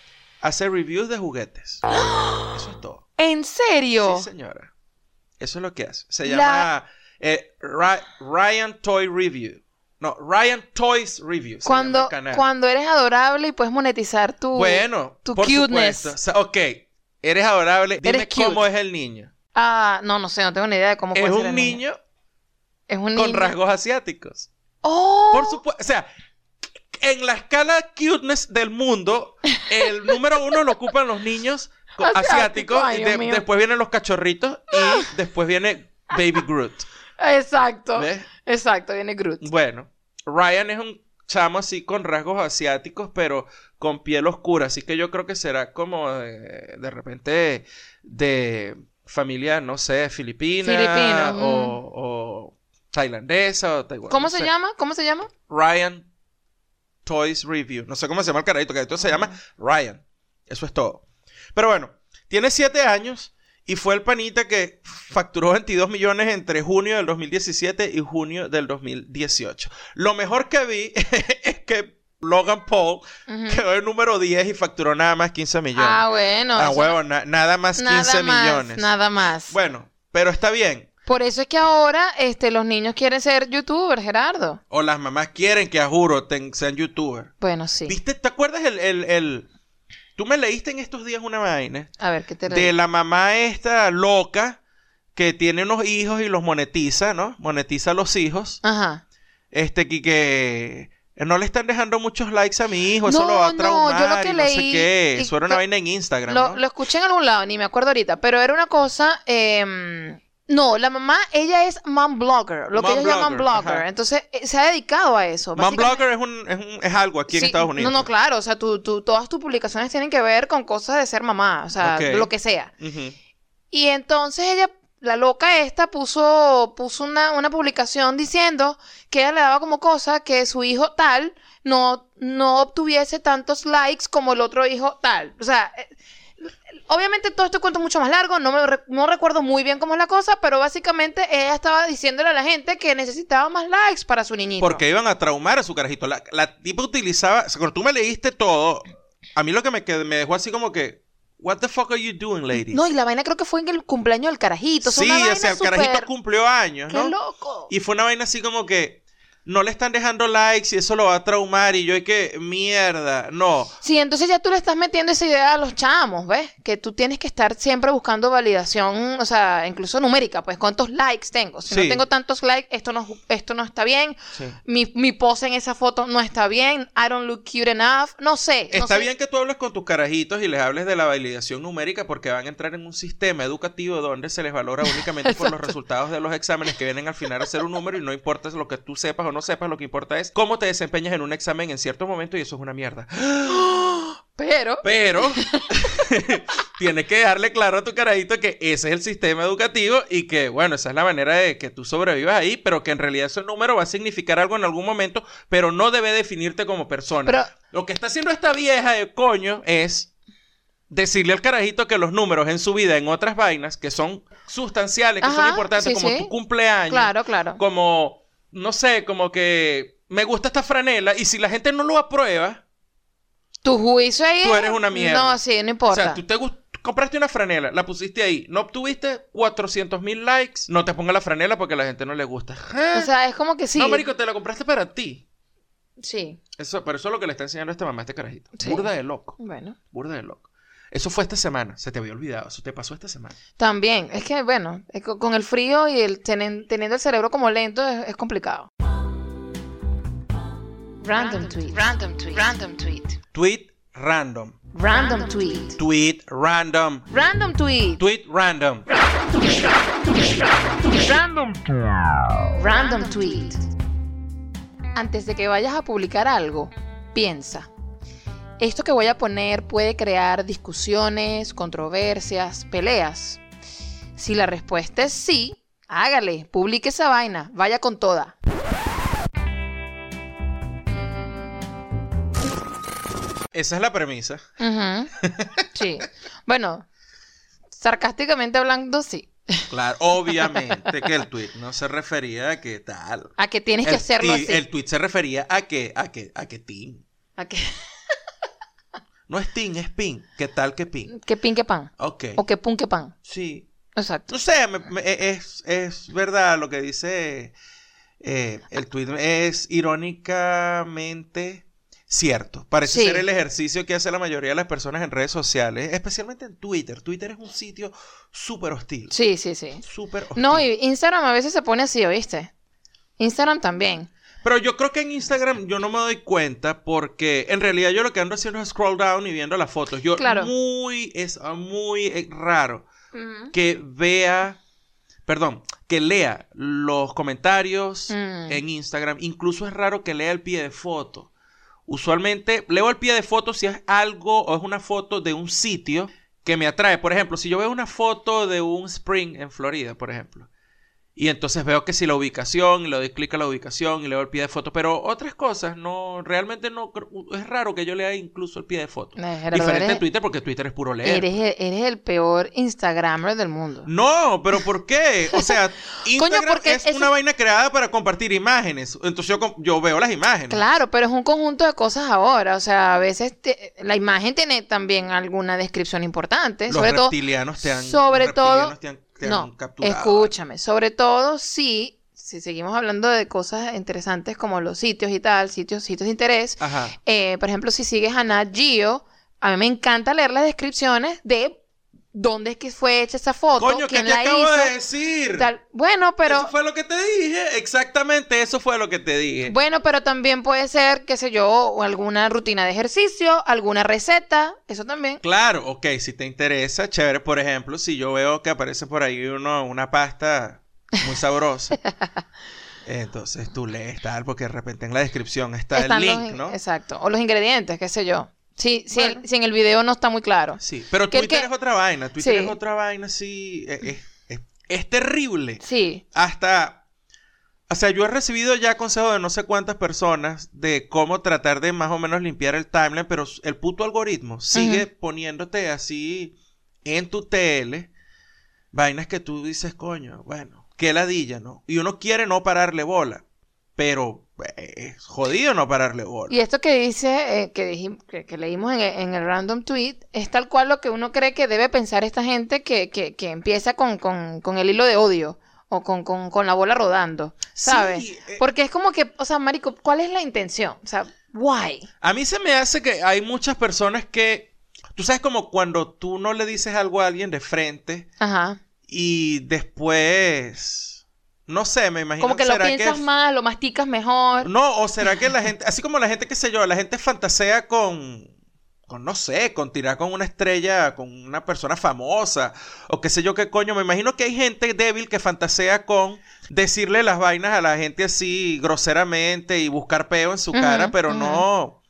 Hace reviews de juguetes. [gasps] Eso es todo. ¿En serio? Sí, señora. Eso es lo que hace. Se La- llama eh, Ry- Ryan Toy Review. No, Ryan Toys Review. se llama cuando, cuando eres adorable y puedes monetizar tu... Bueno, tu por cuteness. supuesto. O sea, ok, eres adorable. Dime Eres cómo es el niño. Ah, no, no sé, no tengo ni idea de cómo Es puede ser el niño Es un con niño. rasgos asiáticos. ¡Oh! Por supuesto. O sea, en la escala cuteness del mundo, el [laughs] número uno lo ocupan los niños co- Asiático, asiáticos. y de- después vienen los cachorritos y [laughs] después viene Baby Groot. Exacto. ¿Ves? Exacto, viene Groot. Bueno, Ryan es un chamo así con rasgos asiáticos, pero con piel oscura. Así que yo creo que será como de, de repente de familia, no sé, filipina mm. o, o tailandesa o taiwanesa. ¿Cómo se llama? ¿Cómo se llama? Ryan Toys Review. No sé cómo se llama el carajito, que esto se llama Ryan. Eso es todo. Pero bueno, tiene siete años y fue el panita que facturó 22 millones entre junio del 2017 y junio del 2018. Lo mejor que vi [laughs] es que Logan Paul quedó el número 10 y facturó nada más 15 millones. Ah, bueno. Ah, huevo, na- nada más 15 nada más, millones. Nada más. Bueno, pero está bien. Por eso es que ahora este, los niños quieren ser youtubers, Gerardo. O las mamás quieren que a juro sean youtubers. Bueno, sí. ¿Viste? ¿Te acuerdas el, el, el- Tú me leíste en estos días una vaina A ver, ¿qué te de leí? la mamá esta loca que tiene unos hijos y los monetiza, ¿no? Monetiza a los hijos. Ajá. Este, que, que no le están dejando muchos likes a mi hijo, eso No, lo va a no, traumar yo lo que y no sé leí- qué. Eso era una vaina en Instagram, Lo, ¿no? lo escuché en algún lado, ni me acuerdo ahorita, pero era una cosa. em, no, la mamá, ella es mom blogger, lo que ellos llaman blogger, blogger. ajá. Entonces, eh, se ha dedicado a eso. Mom blogger es, un, es, un- es algo aquí en Estados Unidos. No, no, claro, o sea, tú, tú- todas tus publicaciones tienen que ver con cosas de ser mamá, o sea, lo que sea. Y entonces ella, la loca esta, puso, puso una, una publicación diciendo que ella le daba como cosa que su hijo tal no, no obtuviese tantos likes como el otro hijo tal. O sea, eh, obviamente todo este cuento es mucho más largo, no me no recuerdo muy bien cómo es la cosa, pero básicamente ella estaba diciéndole a la gente que necesitaba más likes para su niñito. Porque iban a traumar a su carajito. La, la tipa utilizaba, o sea, cuando tú me leíste todo, a mí lo que me, qued- me dejó así como que, what the fuck are you doing, ladies? No, y la vaina creo que fue en el cumpleaños del carajito. sí, o sea, el carajito cumplió años, ¡Qué ¿no? loco! Y fue una vaina así como que no le están dejando likes y eso lo va a traumar. Y yo, hay que, mierda, no. Sí, entonces ya tú le estás metiendo esa idea a los chamos, ¿ves? Que tú tienes que estar siempre buscando validación, o sea, incluso numérica, pues cuántos likes tengo. Si Sí. no tengo tantos likes, esto no, esto no está bien. Sí. Mi, mi pose en esa foto no está bien. I don't look cute enough. No sé. no Está sé. bien que tú hables con tus carajitos y les hables de la validación numérica porque van a entrar en un sistema educativo donde se les valora únicamente [laughs] por los resultados de los exámenes que vienen al final a ser un número y no importa lo que tú sepas o no sepas, lo que importa es cómo te desempeñas en un examen en cierto momento y eso es una mierda. [gasps] Pero, Pero [laughs] tienes que dejarle claro a tu carajito que ese es el sistema educativo y que, bueno, esa es la manera de que tú sobrevivas ahí, pero que en realidad ese número va a significar algo en algún momento, pero no debe definirte como persona. Pero- Lo que está haciendo esta vieja de coño es decirle al carajito que los números en su vida, en otras vainas, que son sustanciales, que son importantes, sí, como sí. tu cumpleaños, claro, claro. como, no sé, como que me gusta esta franela y si la gente no lo aprueba, Tu juicio ahí. Tú es- eres una mierda. No, sí, no O importa. sea, tú te compraste una franela, la pusiste ahí, no obtuviste 400 mil likes, no te ponga la franela porque a la gente no le gusta. O sea, es como que sí. No, marico, te la compraste para ti. Sí. Eso, pero eso es lo que le está enseñando a esta mamá a este carajito. Sí. Burda de loco, Bueno. burda de loco. Eso fue esta semana, se te había olvidado, eso te pasó esta semana. También, es que bueno, con el frío y el tenen- teniendo el cerebro como lento es, es complicado. Random tweet. Random tweet. Random tweet. Tweet random. Random tweet. Tweet random. Random tweet. Tweet random. Random tweet. Antes de que vayas a publicar algo, piensa. Esto que voy a poner puede crear discusiones, controversias, peleas. Si la respuesta es sí, hágale, publique esa vaina, vaya con toda. Esa es la premisa. [laughs] Sí. Bueno, sarcásticamente hablando, sí. Claro, obviamente que el tweet no se refería a que tal. A que tienes que El hacerlo ti- así. El tweet se refería a que, a que, a que tin. A que, No es tin, es pin. ¿Qué tal que pin? que pin que pan. Ok. O que pun que pan. Sí. Exacto. No sé, me- me- es, es verdad lo que dice eh, el tweet. Es irónicamente cierto. Parece Sí. ser el ejercicio que hace la mayoría de las personas en redes sociales, especialmente en Twitter. Twitter es un sitio súper hostil. Sí, sí, sí. Súper hostil. No, y Instagram a veces se pone así, ¿oíste? Instagram también. Pero yo creo que en Instagram yo no me doy cuenta porque en realidad yo lo que ando haciendo es scroll down y viendo las fotos. Yo Claro. muy, es muy eh, raro que vea, perdón, que lea los comentarios Mm. en Instagram. Incluso es raro que lea el pie de foto. Usualmente leo el pie de foto si es algo o es una foto de un sitio que me atrae. Por ejemplo, si yo veo una foto de un spring en Florida, por ejemplo. Y entonces veo que si la ubicación, y le doy clic a la ubicación y leo el pie de foto. Pero otras cosas, no, realmente no, es raro que yo lea incluso el pie de foto. Diferente en Twitter porque Twitter es puro leer. Eres, el- eres el peor Instagramer del mundo. No, pero ¿por qué? O sea, [laughs] Instagram porque es una vaina creada para compartir imágenes. Entonces yo, yo veo las imágenes. Claro, pero es un conjunto de cosas ahora. O sea, a veces te- la imagen tiene también alguna descripción importante. Los sobre todo, reptilianos te han, sobre todo- te han, te han no, capturado. escúchame. Sobre todo si, si seguimos hablando de cosas interesantes como los sitios y tal, sitios, sitios de interés. Ajá. Eh, por ejemplo, si sigues a Nat Geo, a mí me encanta leer las descripciones de dónde es que fue hecha esa foto, Coño, ¿qué quién te la acabo hizo. de decir? tal. Bueno, pero Eso fue lo que te dije. Exactamente, eso fue lo que te dije. bueno, pero también puede ser, qué sé yo, alguna rutina de ejercicio, alguna receta, eso también. Claro, ok, si te interesa, chévere. Por ejemplo, si yo veo que aparece por ahí uno, una pasta muy sabrosa, [laughs] entonces tú lees tal, porque de repente en la descripción está Están el link, in- ¿no? Exacto, o los ingredientes, qué sé yo. Sí, Bueno. el, si en el video no está muy claro. Sí, pero Twitter que- es otra vaina. Twitter Sí. es otra vaina, sí. Es, es- es- es terrible. Sí, Hasta. O sea, yo he recibido ya consejos de no sé cuántas personas de cómo tratar de más o menos limpiar el timeline, pero el puto algoritmo sigue poniéndote así en tu tele, vainas que tú dices, coño, bueno, qué ladilla, ¿no? Y uno quiere no pararle bola, pero es jodido no pararle bola. Y esto que dice, eh, que, dijim- que, que leímos en, el- en el random tweet, es tal cual lo que uno cree que debe pensar esta gente que, que, que empieza con, con, con el hilo de odio o con, con, con la bola rodando, ¿sabes? Sí, eh. Porque es como que, o sea, Marico, ¿cuál es la intención? O sea, why? A mí se me hace que hay muchas personas que, tú sabes como cuando tú no le dices algo a alguien de frente Ajá. y después, no sé, me imagino Como que lo piensas más, lo masticas mejor. No, o será que la gente, así como la gente, qué sé yo, la gente fantasea con, con, no sé, con tirar con una estrella, con una persona famosa, o qué sé yo qué coño. Me imagino que hay gente débil que fantasea con decirle las vainas a la gente así groseramente y buscar peo en su cara, pero ujú. no...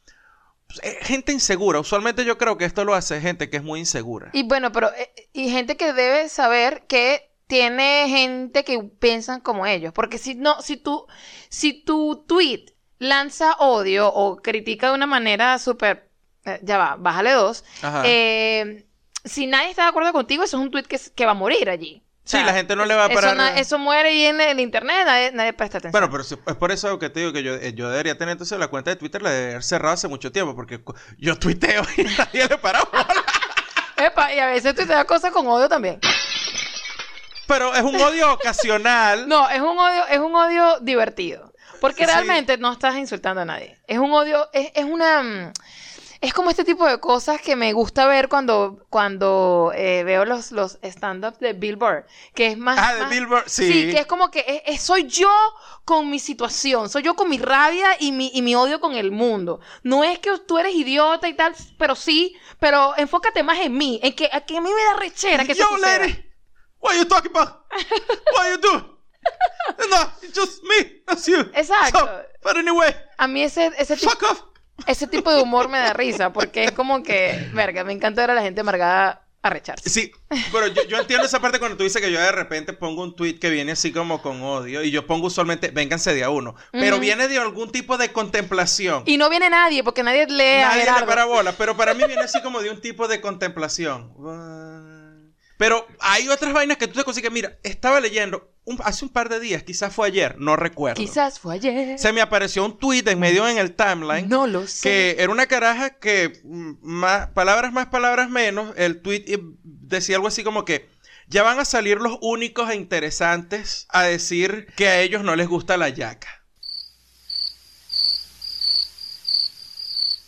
eh, Gente insegura. Usualmente yo creo que esto lo hace gente que es muy insegura. Y bueno, pero eh, y gente que debe saber que tiene gente que piensan como ellos, porque si no, si tú, si tu tweet lanza odio o critica de una manera súper, eh, ya va, bájale dos, Ajá. eh, si nadie está de acuerdo contigo, eso es un tweet que, va a morir allí. O Sí, la gente no le va a parar. Eso, muere ahí en el internet, nadie, nadie presta atención. Bueno, pero si- es por eso que te digo que yo, eh, yo debería tener entonces la cuenta de Twitter, la de haber cerrado hace mucho tiempo, porque yo tuiteo y [laughs] nadie le bola. Epa, y a veces tuiteas cosas con odio también. Pero es un odio ocasional. No, es un odio, es un odio divertido. Porque Sí. realmente no estás insultando a nadie. Es un odio, es, es una. Es como este tipo de cosas que me gusta ver cuando, cuando eh, veo los, los stand-ups de Billboard. Que es más. Ah, de Billboard, sí. Sí, que es como que es- es- soy yo con mi situación, soy yo con mi rabia y mi, y mi odio con el mundo. No es que tú eres idiota y tal, pero sí, pero enfócate más en mí, en que, a que a mí me da rechera que eso Yo, suceda. What are you talking about? What are you doing? [laughs] No, it's just me, that's you. Exacto. So, but anyway, A mí ese, ese tipo... fuck off. Ese tipo de humor me da risa, porque es como que, verga, me encanta ver a la gente amargada arrecharse. Sí, pero yo, yo entiendo esa parte cuando tú dices que yo de repente pongo un tweet que viene así como con odio y yo pongo usualmente, vénganse de a uno, pero viene de algún tipo de contemplación. Y no viene nadie, porque nadie lee a Nadie le Gerardo. para bola, pero para mí viene así como de un tipo de contemplación. Pero hay otras vainas que tú te consigues. Mira, estaba leyendo un- hace un par de días, quizás fue ayer, no recuerdo. Quizás fue ayer. Se me apareció un tweet en medio en el timeline. No lo sé. Que era una caraja que, mm, más, palabras más, palabras menos, el tweet eh, decía algo así como que ya van a salir los únicos e interesantes a decir que a ellos no les gusta la yaca.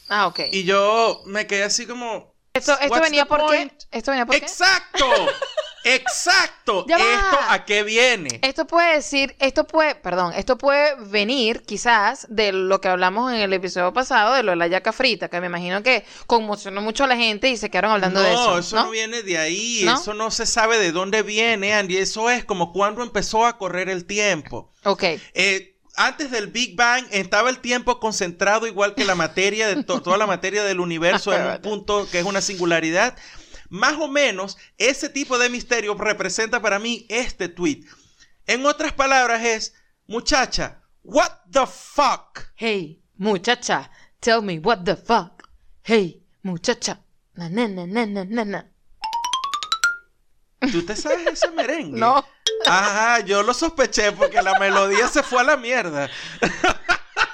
Ah, ok. Y yo me quedé así como... Esto, esto venía the por qué. point? Esto venía por qué. ¡Exacto! [laughs] ¡Exacto! Ya va. ¿Esto a qué viene? Esto puede decir, esto puede, perdón, esto puede venir quizás de lo que hablamos en el episodio pasado de lo de la yaca frita, que me imagino que conmocionó mucho a la gente y se quedaron hablando de eso. no, eso ¿no? no viene de ahí, ¿No? eso no se sabe de dónde viene, Andy. Eso es como cuando empezó a correr el tiempo. Ok. Eh, antes del Big Bang estaba el tiempo concentrado igual que la materia, de to- toda la materia del universo en un [laughs] punto que es una singularidad. Más o menos, ese tipo de misterio representa para mí este tweet. En otras palabras es, muchacha, what the fuck? Hey, muchacha, tell me what the fuck. Hey, muchacha. Na, na, na, na, na, na, na. ¿Tú te sabes ese merengue? No. Ajá, yo lo sospeché porque la melodía se fue a la mierda.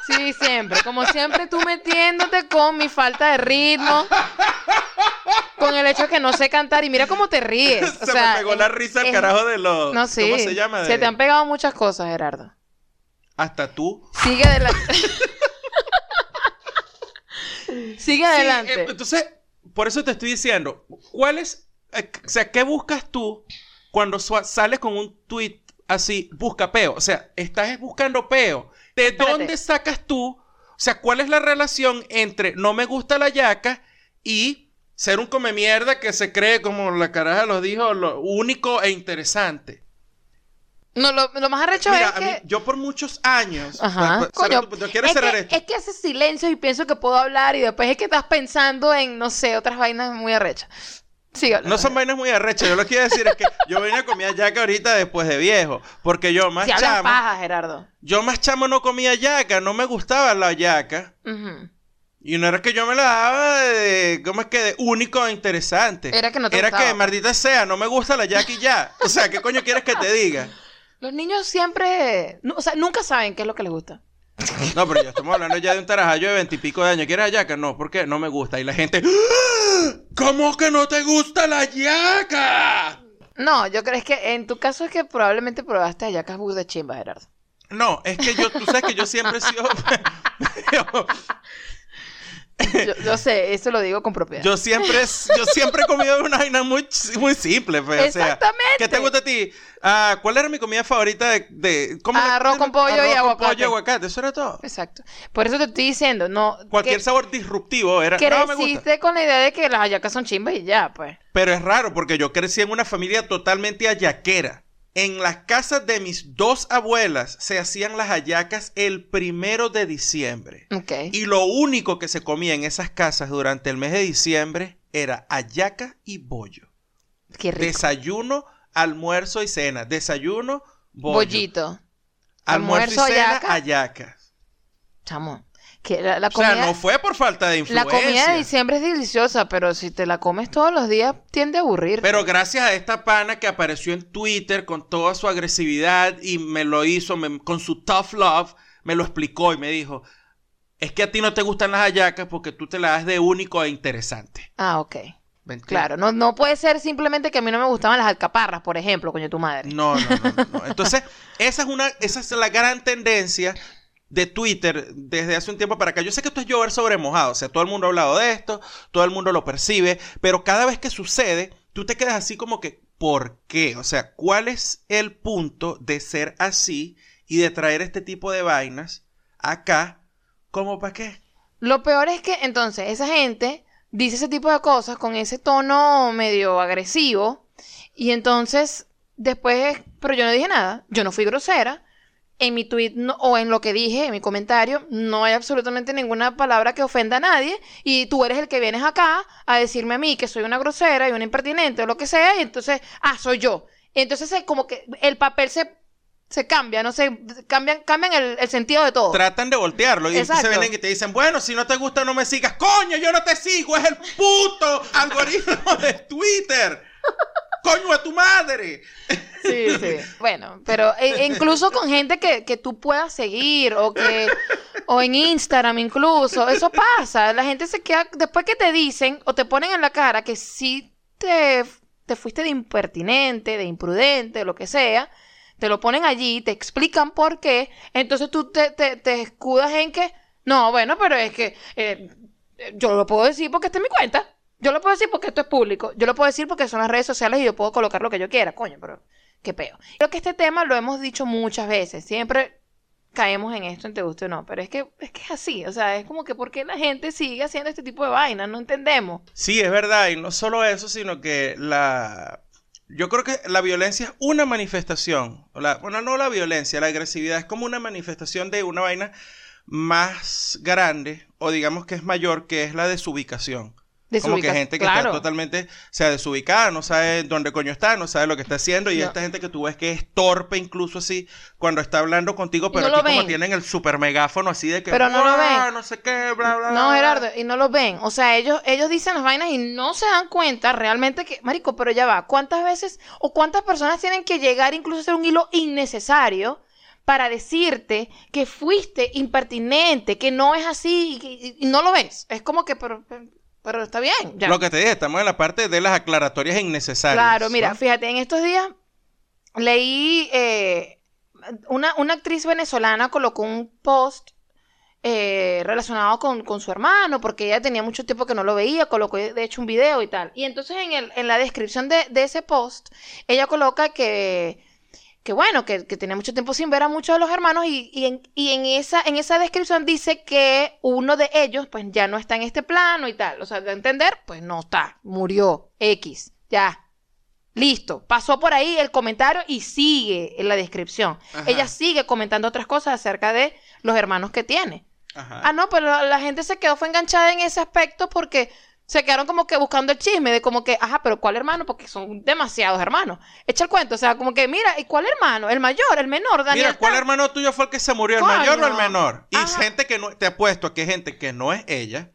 Sí, siempre. Como siempre tú metiéndote con mi falta de ritmo. Con el hecho de que no sé cantar. Y mira cómo te ríes. O se sea, me pegó la risa al es- carajo de los... No, sí. ¿Cómo se llama? Se te han pegado muchas cosas, Gerardo. Hasta tú. Sigue adelante. [laughs] Sigue Sí, adelante. eh, entonces, por eso te estoy diciendo, ¿cuál es, eh, o sea, qué buscas tú cuando sales con un tweet así, busca peo? O sea, estás buscando peo. ¿De Espérate. dónde sacas tú? O sea, ¿cuál es la relación entre no me gusta la yaca y ser un come mierda que se cree, como la caraja lo dijo, lo único e interesante? No, lo, lo más arrecho Mira, es a mí- que... yo por muchos años... Ajá. pa- pa- Coño, ¿tú- tú ¿Quieres es cerrar que, esto? es que haces silencio y pienso que puedo hablar y después es que estás pensando en, no sé, otras vainas muy arrechas. No son vainas muy arrechas. Yo lo que quiero decir es que yo vine a comer yaca ahorita después de viejo. Porque yo más Si chamo. paja, Gerardo. Yo más chamo no comía yaca. No me gustaba la yaca. Y no era que yo me la daba de, ¿cómo es que? De único e interesante. Era que no te Era gustaba. que, maldita sea, no me gusta la Jackie ya. O sea, ¿qué coño quieres que te diga? [laughs] Los niños siempre, o sea, nunca saben qué es lo que les gusta. No, pero ya estamos hablando ya de un tarajallo de veintipico de años. ¿Quieres ayaca? No, ¿por qué? No me gusta. Y la gente, ¡Ah! ¿cómo que no te gusta la yaca? No, yo creo es que en tu caso es que probablemente probaste hallacas bus de chimba, Gerardo. No, es que yo, tú sabes que yo siempre he sido... [laughs] [laughs] Yo, yo sé, eso lo digo con propiedad. Yo siempre, yo siempre he comido una vaina muy, muy simple, pues, o sea, Exactamente. ¿Qué te gusta a ti? Ah, ¿Cuál era mi comida favorita de... de ¿cómo le- Arroz con pollo y con aguacate. pollo y aguacate, eso era todo. Exacto. Por eso te estoy diciendo, no. Cualquier que sabor disruptivo era... No, me gusta. creciste con la idea de que las hallacas son chimbas y ya, pues. Pero es raro porque yo crecí en una familia totalmente hallaquera. En las casas de mis dos abuelas se hacían las hallacas el primero de diciembre. Ok. Y lo único que se comía en esas casas durante el mes de diciembre era hallaca y bollo. Qué rico. Desayuno, almuerzo y cena. Desayuno, bollo. Bollito. Almuerzo, Almuerzo, y cena, hallaca. hallaca. Chamo. Que la, la O sea, no fue por falta de La influencia. comida de diciembre es deliciosa, pero si te la comes todos los días, tiende a aburrir. Pero gracias a esta pana que apareció en Twitter con toda su agresividad y me lo hizo me- con su tough love, me lo explicó y me dijo, es que a ti no te gustan las hallacas porque tú te las das de único e interesante. Ah, ok. Claro, no, no puede ser simplemente que a mí no me gustaban las alcaparras, por ejemplo, coño tu madre. No, no, no, no. Entonces, esa es una, esa es la gran tendencia de Twitter desde hace un tiempo para acá. Yo sé que esto es llover sobre mojado, o sea, todo el mundo ha hablado de esto, todo el mundo lo percibe, pero cada vez que sucede, tú te quedas así como que, ¿por qué? O sea, ¿cuál es el punto de ser así y de traer este tipo de vainas acá? ¿Cómo para qué? Lo peor es que entonces esa gente dice ese tipo de cosas con ese tono medio agresivo y entonces después, pero yo no dije nada, yo no fui grosera. En mi tweet no- o en lo que dije, en mi comentario, no hay absolutamente ninguna palabra que ofenda a nadie y tú eres el que vienes acá a decirme a mí que soy una grosera y una impertinente o lo que sea y entonces, ah, soy yo. Entonces es como que el papel se, se cambia, no sé, cambian, cambian el, el sentido de todo. Tratan de voltearlo y Exacto. se vienen y te dicen, bueno, si no te gusta no me sigas. Coño, yo no te sigo, es el puto algoritmo de Twitter. Coño a tu madre. Sí, sí. Bueno, pero e- incluso con gente que, que tú puedas seguir o que o en Instagram incluso, eso pasa. La gente se queda después que te dicen o te ponen en la cara que sí te, te fuiste de impertinente, de imprudente, lo que sea, te lo ponen allí, te explican por qué, entonces tú te, te, te escudas en que, no, bueno, pero es que eh, yo lo puedo decir porque está en mi cuenta. Yo lo puedo decir porque esto es público. Yo lo puedo decir porque son las redes sociales y yo puedo colocar lo que yo quiera, coño, pero qué peo. Creo que este tema lo hemos dicho muchas veces. Siempre caemos en esto, en te guste o no. Pero es que, es que es así. O sea, es como que ¿por qué la gente sigue haciendo este tipo de vainas? No entendemos. Sí, es verdad, y no solo eso, sino que la... Yo creo que la violencia es una manifestación, bueno, no la violencia, la agresividad es como una manifestación de una vaina más grande, o digamos que es mayor, que es la desubicación. Como que gente que claro. está totalmente, o sea, desubicada, no sabe dónde coño está, no sabe lo que está haciendo, y No. esta gente que tú ves que es torpe incluso así, cuando está hablando contigo, pero no aquí como tienen el super megáfono así de que, Pero no lo "Ah, ven. no sé qué, bla, bla, No, bla". Gerardo, y no lo ven. O sea, ellos, ellos dicen las vainas y no se dan cuenta realmente que, Marico, pero ya va, ¿cuántas veces o cuántas personas tienen que llegar incluso a hacer un hilo innecesario para decirte que fuiste impertinente, que no es así y- y no lo ves? Es como que, pero, pero está bien. Ya. Lo que te dije, estamos en la parte de las aclaratorias innecesarias. Claro, mira, ¿no? fíjate, en estos días leí eh, una, una actriz venezolana colocó un post eh, relacionado con, con su hermano, porque ella tenía mucho tiempo que no lo veía, colocó de hecho un video y tal. Y entonces en, el, en la descripción de, de ese post, ella coloca que, que bueno, que, que tenía mucho tiempo sin ver a muchos de los hermanos y, y en, y en esa, en esa descripción dice que uno de ellos pues ya no está en este plano y tal. O sea, de entender, pues no está, murió, X, ya. Listo, pasó por ahí el comentario y sigue en la descripción. Ajá. Ella sigue comentando otras cosas acerca de los hermanos que tiene. Ajá. Ah, no, pero la, la gente se quedó, fue enganchada en ese aspecto porque se quedaron como que buscando el chisme de como que, ajá, pero ¿cuál hermano? Porque son demasiados hermanos. Echa el cuento, o sea, como que, mira, ¿y cuál hermano? ¿El mayor, el menor, Daniel? Mira, ¿cuál tal? hermano tuyo fue el que se murió? ¿El mayor o el menor? Y Ajá. gente que no, te apuesto a que gente que no es ella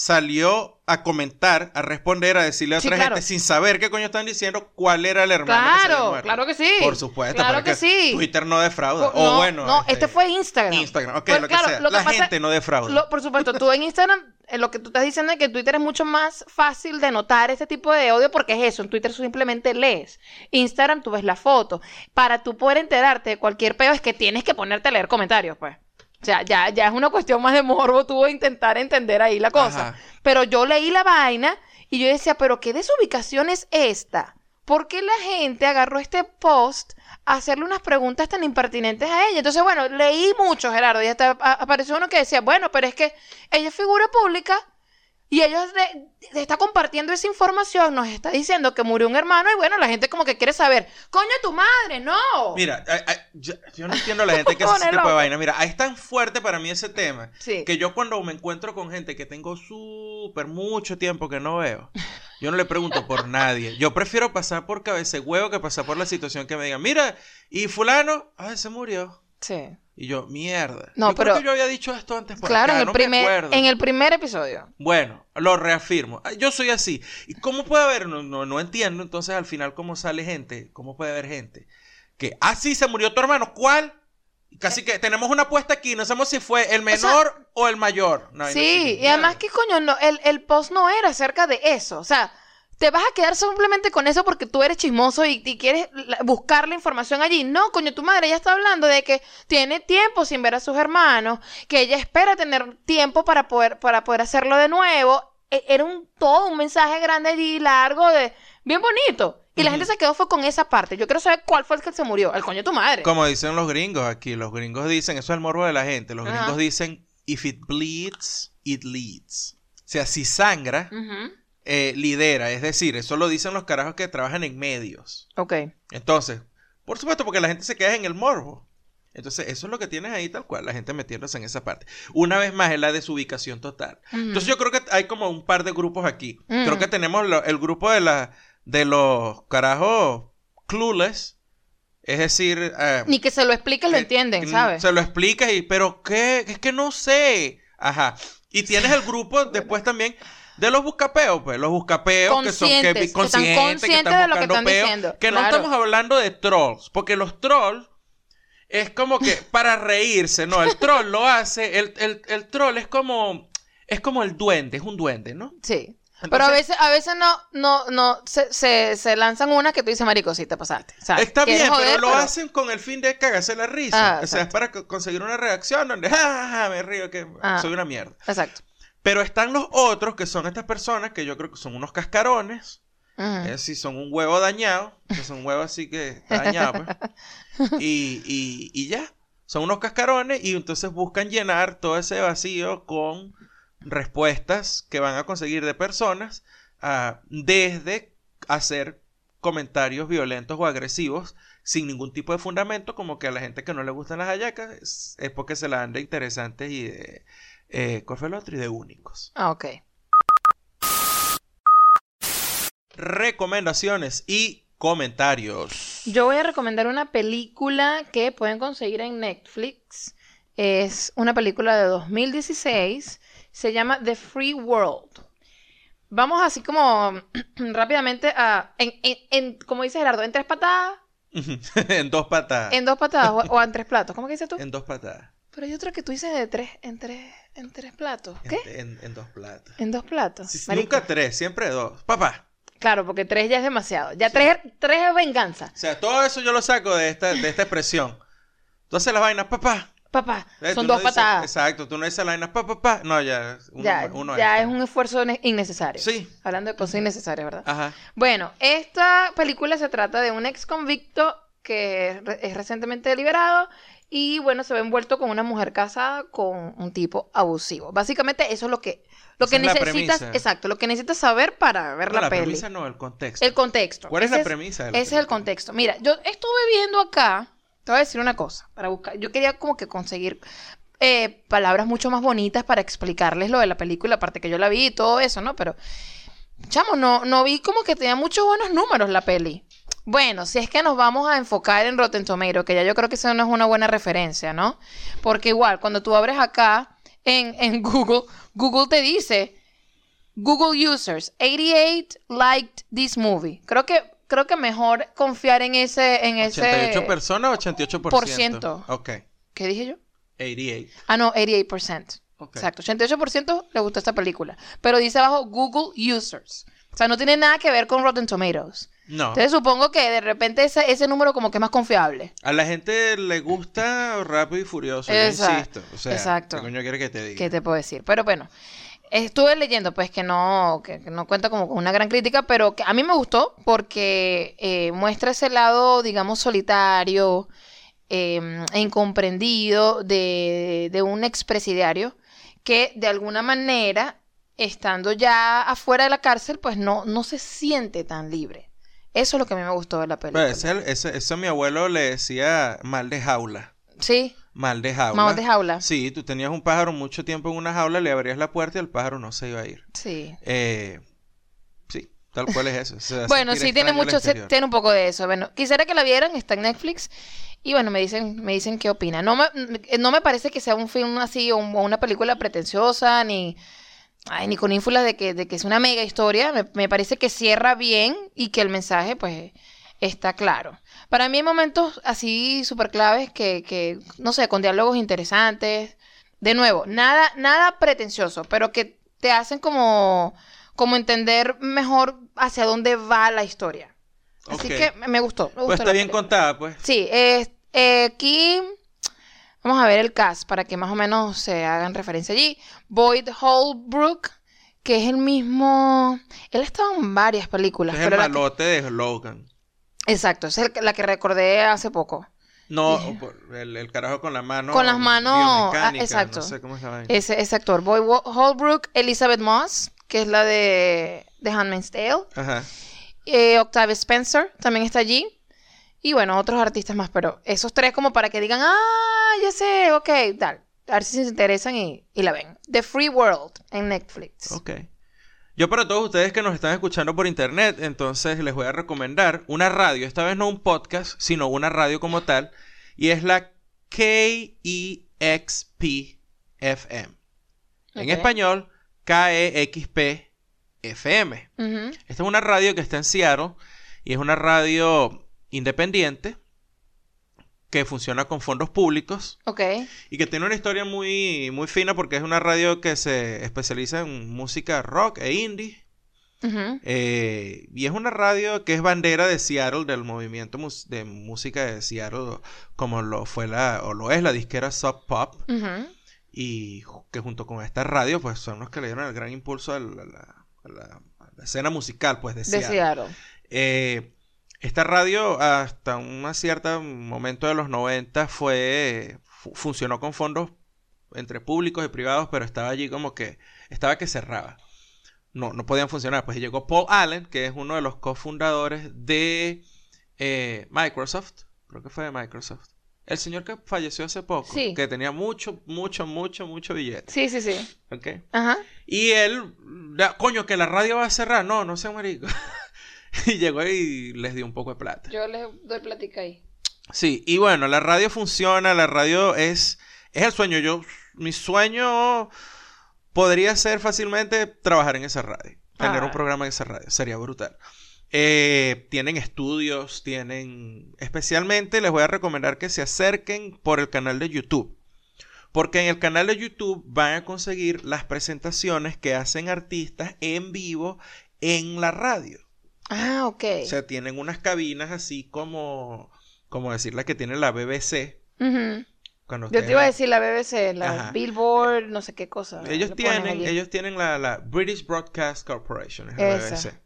salió a comentar, a responder, a decirle a Sí, otra claro. gente sin saber qué coño están diciendo cuál era el hermano. que Claro, muerto. claro que sí. Por supuesto, Claro que sí. Twitter no defrauda. No, o bueno. no, este fue Instagram. Instagram, ok, Pues, lo que claro, sea. lo que La pasa- gente no defrauda. Lo- por supuesto, tú en Instagram, lo que tú estás diciendo es que Twitter es mucho más fácil de notar este tipo de odio porque es eso. En Twitter tú simplemente lees. Instagram tú ves la foto. Para tú poder enterarte de cualquier peo es que tienes que ponerte a leer comentarios, pues. O sea, ya, ya es una cuestión más de morbo tú de intentar entender ahí la cosa. Ajá. Pero yo leí la vaina y yo decía, pero ¿qué desubicación es esta? ¿Por qué la gente agarró este post a hacerle unas preguntas tan impertinentes a ella? Entonces, bueno, leí mucho, Gerardo, y hasta apareció uno que decía, bueno, pero es que ella es figura pública y ella le, le está compartiendo esa información, nos está diciendo que murió un hermano y bueno, la gente como que quiere saber, coño, tu madre, no. Mira, ay, ay, yo, yo no entiendo a la gente que hace [laughs] ese tipo de vaina. Mira, es tan fuerte para mí ese tema Sí. que yo cuando me encuentro con gente que tengo súper mucho tiempo que no veo, [laughs] yo no le pregunto por nadie. Yo prefiero pasar por cabeza huevo que pasar por la situación que me digan, mira, y fulano, ay, se murió. Sí. Y yo, mierda. No, yo creo pero- que yo había dicho esto antes por Claro, acá, en, el no primer, en el primer episodio. Bueno, lo reafirmo. Yo soy así. ¿Y cómo puede haber? No, no, no entiendo entonces al final cómo sale gente, cómo puede haber gente que, ah, sí, se murió tu hermano. ¿Cuál? Casi que tenemos una apuesta aquí, no sabemos si fue el menor o, el mayor. No, Sí, y además que coño, no, el, el post no era acerca de eso. O sea, te vas a quedar simplemente con eso porque tú eres chismoso y, y quieres buscar la información allí. No, coño, tu madre ya está hablando de que tiene tiempo sin ver a sus hermanos, que ella espera tener tiempo para poder, para poder hacerlo de nuevo. E- Era un todo un mensaje grande allí, largo, de bien bonito. Y la gente se quedó fue con esa parte. Yo quiero saber cuál fue el que se murió. El coño de tu madre. Como dicen los gringos aquí, los gringos dicen, eso es el morbo de la gente, los gringos dicen, if it bleeds, it leads. O sea, si sangra, Ujú. Eh, lidera. Es decir, eso lo dicen los carajos que trabajan en medios. Ok. Entonces, por supuesto, porque la gente se queda en el morbo. Entonces, eso es lo que tienes ahí tal cual, la gente metiéndose en esa parte. Una vez más, es la desubicación total. Entonces, yo creo que hay como un par de grupos aquí. Mm. Creo que tenemos lo- el grupo de, la, de los carajos clueless. Es decir, eh, Ni que se lo expliques, lo entienden, ¿sabes? Se lo explicas y, pero ¿qué? Es que no sé. Ajá. Y tienes el grupo después también de los buscapeos, pues, los buscapeos que son que, Conscientes, que están conscientes, conscientes de lo que están peo, diciendo, Que no estamos hablando de trolls, porque los trolls es como que [laughs] para reírse, no, el troll lo hace, el, el, el troll es como, es como el duende, es un duende, ¿no? Sí. Entonces- Pero a veces, a veces no, no, no, se, se, se lanzan una que tú dices, marico, sí te pasaste. O sea, Está bien, joder, pero lo pero- hacen con el fin de cagarse la risa. Ah, o sea, es para co- conseguir una reacción donde, [laughs] "Ja, ja, ja, me río que Ah. soy una mierda. Exacto. Pero están los otros que son estas personas que yo creo que son unos cascarones. Es decir, son un huevo dañado. Que son un huevo así que está dañado, pues. [laughs] Y, y, y ya. Son unos cascarones y entonces buscan llenar todo ese vacío con respuestas que van a conseguir de personas ah, desde hacer comentarios violentos o agresivos sin ningún tipo de fundamento, como que a la gente que no le gustan las hallacas es, es porque se la dan de interesantes y de... Eh, ¿Cuál fue el otro? Y de únicos. Ah, ok. recomendaciones y comentarios. Yo voy a recomendar una película que pueden conseguir en Netflix. Es una película de 2016. Se llama The Free World. Vamos así como [clears throat] rápidamente a... En, en, en- como dice Gerardo, en tres patadas, [laughs] en dos patadas. en dos patadas o, o en tres platos. ¿Cómo que dices tú? En dos patadas. Pero hay otra que tú dices de tres, en tres, en tres platos. ¿Qué? En, en- en dos platos. En dos platos. Sí, nunca tres, siempre dos. Papá. Claro, porque tres ya es demasiado. Ya tres, tres es venganza. O sea, todo eso yo lo saco de esta, de esta expresión. Tú haces las vainas, papá. Papá, Eh, son no dos dices- patadas. Exacto, tú no dices las vainas, papá, papá. No, ya. Uno, ya uno ya extra. es un esfuerzo ne- innecesario. Sí. Hablando de cosas innecesarias, ¿verdad? Ajá. Bueno, esta película se trata de un ex convicto que es es recientemente liberado y bueno, se ve envuelto con una mujer casada con un tipo abusivo. Básicamente eso es lo que, lo Esa que es la necesitas, exacto, lo que necesitas saber para ver No, la, la peli. premisa no, el contexto. El contexto. ¿Cuál es Ese la premisa de la Ese es el contexto. Mira, yo estuve viendo acá, te voy a decir una cosa, para buscar, yo quería como que conseguir eh, palabras mucho más bonitas para explicarles lo de la película, aparte que yo la vi y todo eso, ¿no? Pero, chamo, no, no vi como que tenía muchos buenos números la peli. Bueno, si es que nos vamos a enfocar en Rotten Tomato, que ya yo creo que eso no es una buena referencia, ¿no? Porque igual, cuando tú abres acá en, en [laughs] Google, Google te dice, Google users, 88 liked this movie. Creo que, creo que mejor confiar en ese, en ese... 88 personas, 88%. Por ciento. Ok. ¿Qué dije yo? 88. Ah, no, 88%. Ok. Exacto, 88% le gustó esta película. Pero dice abajo Google Users. O sea, no tiene nada que ver con Rotten Tomatoes. No. Entonces supongo que de repente ese, ese número como que es más confiable. A la gente le gusta Rápido y Furioso, yo insisto. O sea, exacto. ¿qué coño quiere que te diga? ¿Qué te puedo decir? Pero bueno, estuve leyendo pues que no, que, que no cuenta como con una gran crítica, pero que a mí me gustó porque eh, muestra ese lado, digamos, solitario eh, e incomprendido de, de un expresidiario que de alguna manera, estando ya afuera de la cárcel, pues no, no se siente tan libre. Eso es lo que a mí me gustó de la película. Pues ese, ese- eso a mi abuelo le decía mal de jaula. Sí, Mal de jaula. Mal de jaula. Sí, tú tenías un pájaro mucho tiempo en una jaula, le abrías la puerta y el pájaro no se iba a ir. sí. Eh, sí, tal cual es eso. Bueno, sí, tiene mucho, se- tiene un poco de eso. Bueno, quisiera que la vieran, está en Netflix. Y bueno, me dicen, me dicen qué opinan. No me, no me parece que sea un film así o un- o una película pretenciosa, ni, ay, ni con ínfulas de que, de que es una mega historia. Me, me parece que cierra bien y que el mensaje, pues, está claro. Para mí hay momentos así súper claves que, que, no sé, con diálogos interesantes. De nuevo, nada, nada pretencioso, pero que te hacen como, como entender mejor hacia dónde va la historia. Así que me- me gustó. Pues está bien película. contada, pues. Sí, eh, eh, aquí vamos a ver el cast para que más o menos se hagan referencia allí. Boyd Holbrook, que es el mismo. Él ha estado en varias películas, Es el que- malote de Logan. Exacto, es el la que recordé hace poco. No, el, el carajo con la mano. Con las manos, ah, exacto. No sé cómo se llama. Ese, ese actor, Boyd Holbrook, Elizabeth Moss, que es la de, de Handmaid's Tale. Ajá. Eh, Octavia Spencer también está allí. Y bueno, otros artistas más, pero esos tres como para que digan, ah, ya sé, ok, tal. A ver si se interesan y, y la ven. The Free World en Netflix. Ok. Yo para todos ustedes que nos están escuchando por internet, entonces les voy a recomendar una radio, esta vez no un podcast, sino una radio como tal, y es la KEXP FM. En español, KEXP FM. Ujú. Esta es una radio que está en Seattle y es una radio independiente que funciona con fondos públicos Ok. y que tiene una historia muy, muy fina porque es una radio que se especializa en música rock e indie. Eh, y es una radio que es bandera de Seattle, del movimiento mus- de música de Seattle, como lo fue la, o lo es la disquera Sub Pop. Y que junto con esta radio, pues son los que le dieron el gran impulso a la, a la- a la- a la escena musical, pues, de. Seattle. Eh, esta radio hasta un cierto momento de los 90 fue fu- funcionó con fondos entre públicos y privados, pero estaba allí como que estaba que cerraba. No, no podían funcionar. Pues llegó Paul Allen, que es uno de los cofundadores de eh, Microsoft. Creo que fue de Microsoft. El señor que falleció hace poco. Sí. Que tenía mucho, mucho, mucho, mucho billete. Sí, sí, sí. ¿ok? Ajá. Y él, coño, que la radio va a cerrar. No, no sea marico. [laughs] [laughs] y llegó y les dio un poco de plata. Yo les doy plática ahí. Sí, y bueno, la radio funciona, la radio es, es el sueño. Yo, mi sueño podría ser fácilmente trabajar en esa radio. Tener un Ah. programa en esa radio. Sería brutal. Eh, tienen estudios, tienen... Especialmente les voy a recomendar que se acerquen por el canal de YouTube. Porque en el canal de YouTube van a conseguir las presentaciones que hacen artistas en vivo en la radio. Ah, ok. O sea, tienen unas cabinas así como, como decir la que tiene la BBC. Cuando Yo te iba a decir la BBC, la Ajá. Billboard, no sé qué cosa. Ellos tienen, ellos tienen la, la British Broadcast Corporation, es la Esa. BBC.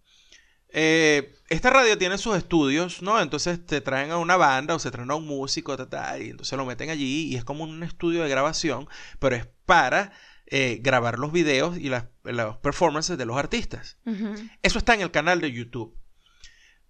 Eh, esta radio tiene sus estudios, ¿no? Entonces te traen a una banda o se traen a un músico, ta, ta, y entonces lo meten allí y es como un estudio de grabación, pero es para eh, grabar los videos y las, las performances de los artistas. Eso está en el canal de YouTube.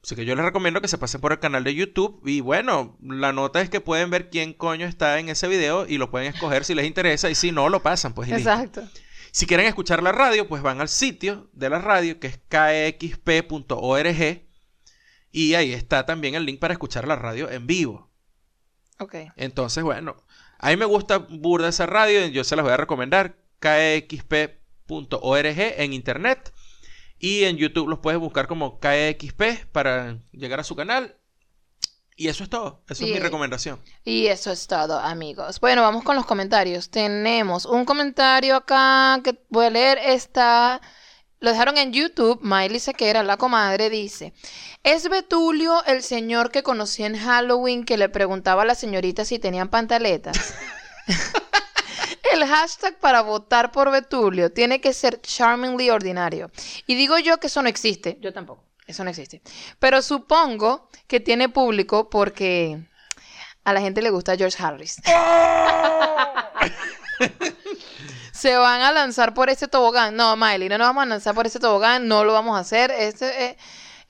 Así que yo les recomiendo que se pasen por el canal de YouTube. Y bueno, la nota es que pueden ver quién coño está en ese video y lo pueden escoger si les interesa. Y si no, lo pasan, pues. Exacto. Si quieren escuchar la radio, pues van al sitio de la radio, que es kxp.org. Y ahí está también el link para escuchar la radio en vivo. Ok. Entonces, bueno, a mí me gusta burda esa radio y yo se las voy a recomendar. kxp.org en internet. Y en YouTube los puedes buscar como KXP para llegar a su canal. Y eso es todo. Eso es mi recomendación. Y eso es todo, amigos. Bueno, vamos con los comentarios. Tenemos un comentario acá que voy a leer. Está. Lo dejaron en YouTube. Miley Sequera, la comadre, dice: ¿Es Betulio el señor que conocí en Halloween que le preguntaba a la señorita si tenían pantaletas? [laughs] El hashtag para votar por Betulio tiene que ser charmingly ordinario. Y digo yo que eso no existe. Yo tampoco. Eso no existe. Pero supongo que tiene público porque a la gente le gusta George Harris. [laughs] Se van a lanzar por ese tobogán. No, Miley, no nos vamos a lanzar por ese tobogán. No lo vamos a hacer. Este, eh,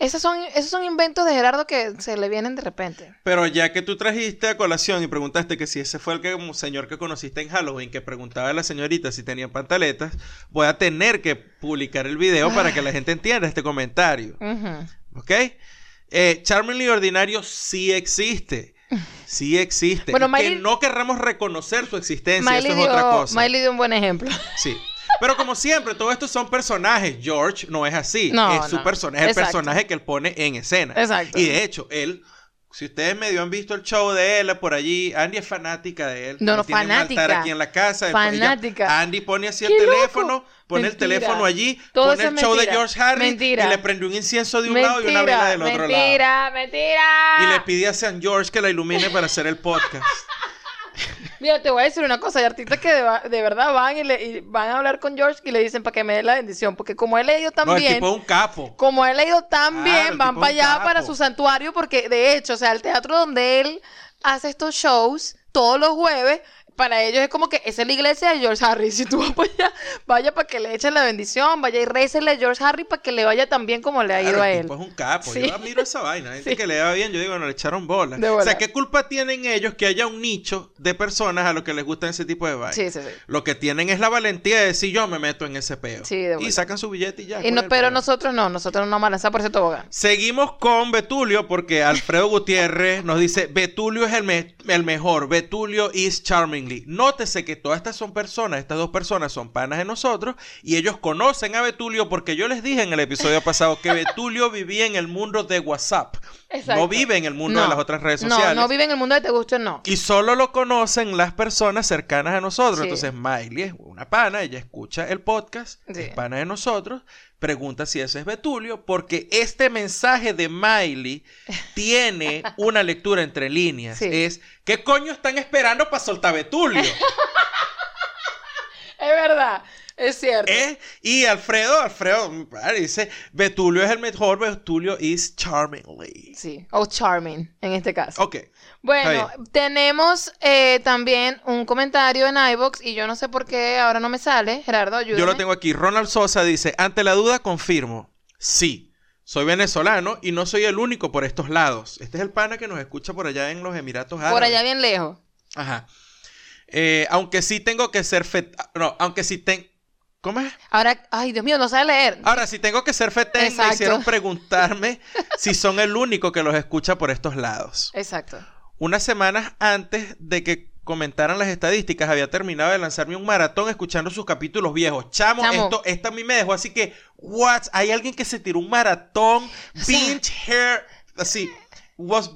esos, son, esos son inventos de Gerardo que se le vienen de repente. Pero ya que tú trajiste a colación y preguntaste que si ese fue el que, señor que conociste en Halloween, que preguntaba a la señorita si tenían pantaletas, voy a tener que publicar el video para que la [sighs] gente entienda este comentario. Ujú. ¿Ok? Eh, Charmingly Ordinario sí existe. Sí existe. Bueno, Miley- Que no querramos reconocer su existencia, Miley, eso es otra cosa. Miley dio un buen ejemplo. Sí. [laughs] Pero como siempre, todos estos son personajes. George no es así. No, es su no. personaje, el personaje que él pone en escena. Exacto. Y de hecho, él, si ustedes medio han visto el show de él por allí, Andy es fanática de él. No, no, tiene un fanática. altar aquí en la casa. ella- Fanática. Andy pone así el teléfono, pone Mentira. el teléfono allí, Todo pone el show de. George Harris Mentira. y le prende un incienso de un lado y una vela del otro lado. mentira, mentira. Y le pide a San George que la ilumine para hacer el podcast. [laughs] Mira, te voy a decir una cosa, hay artistas que de, verdad van y, le, y van a hablar con George y le dicen para que me dé la bendición, porque como él ha ido tan No, el bien, tipo es un capo. como él ha ido tan bien, van para allá capo. para su santuario, porque de hecho, o sea, el teatro donde él hace estos shows todos los jueves, para ellos es como que esa es la iglesia de George Harris. Si tú [laughs] vas para allá, vaya para que le echen la bendición, vaya y récele a George Harris para que le vaya tan bien como le ha ido Claro, a él. tipo es un capo. Sí. Yo admiro esa vaina. [laughs] Gente Sí. que le va bien, yo digo, no le echaron bola. De O sea. ¿qué culpa tienen ellos que haya un nicho de personas a los que les gustan ese tipo de vainas? Sí, sí, sí. Lo que tienen es la valentía de decir yo me meto en ese peo. Sí, de y sacan su billete y ya. Y ¿cuál no, es el pero nosotros no, nosotros no vamos a lanzar por ese tobogán. Seguimos con Betulio porque Alfredo Gutiérrez nos dice, Betulio es el, me- el mejor, Betulio is Nótese que todas estas son personas, estas dos personas son panas de nosotros y ellos conocen a Betulio porque yo les dije en el episodio [laughs] pasado que Betulio vivía en el mundo de WhatsApp. Exacto. No vive en el mundo de No. las otras redes No, sociales. no vive en el mundo de te guste, no. Y solo lo conocen las personas cercanas a nosotros. Sí. Entonces, Miley es una pana, ella escucha el podcast, Sí. es pana de nosotros, pregunta si ese es Betulio, porque este mensaje de Miley [laughs] tiene una lectura entre líneas. Sí. Es, ¿qué coño están esperando para soltar Betulio? [laughs] Es verdad, es cierto. ¿Eh? Y Alfredo, Alfredo dice, Betulio es el mejor, Betulio is charmingly. Sí, o charming en este caso. Ok. Bueno, tenemos eh, también un comentario en iBox y yo no sé por qué ahora no me sale. Gerardo, ayúdame. Yo lo tengo aquí. Ronald Sosa dice, ante la duda confirmo. Sí, soy venezolano y no soy el único por estos lados. Este es el pana que nos escucha por allá en los Emiratos Árabes. Por allá bien lejos. Ajá. Eh, aunque sí tengo que ser fet... No, aunque sí tengo... ¿Cómo es? Ahora, ay, Dios mío, no sabe leer. Ahora, si tengo que ser fetén, me hicieron preguntarme [laughs] si son el único que los escucha por estos lados. Exacto. Unas semanas antes de que comentaran las estadísticas, había terminado de lanzarme un maratón escuchando sus capítulos viejos. Chamo, Chamo. esto, esto a mí me dejó así que, what? Hay alguien que se tiró un maratón, sea- binge hair, así, was,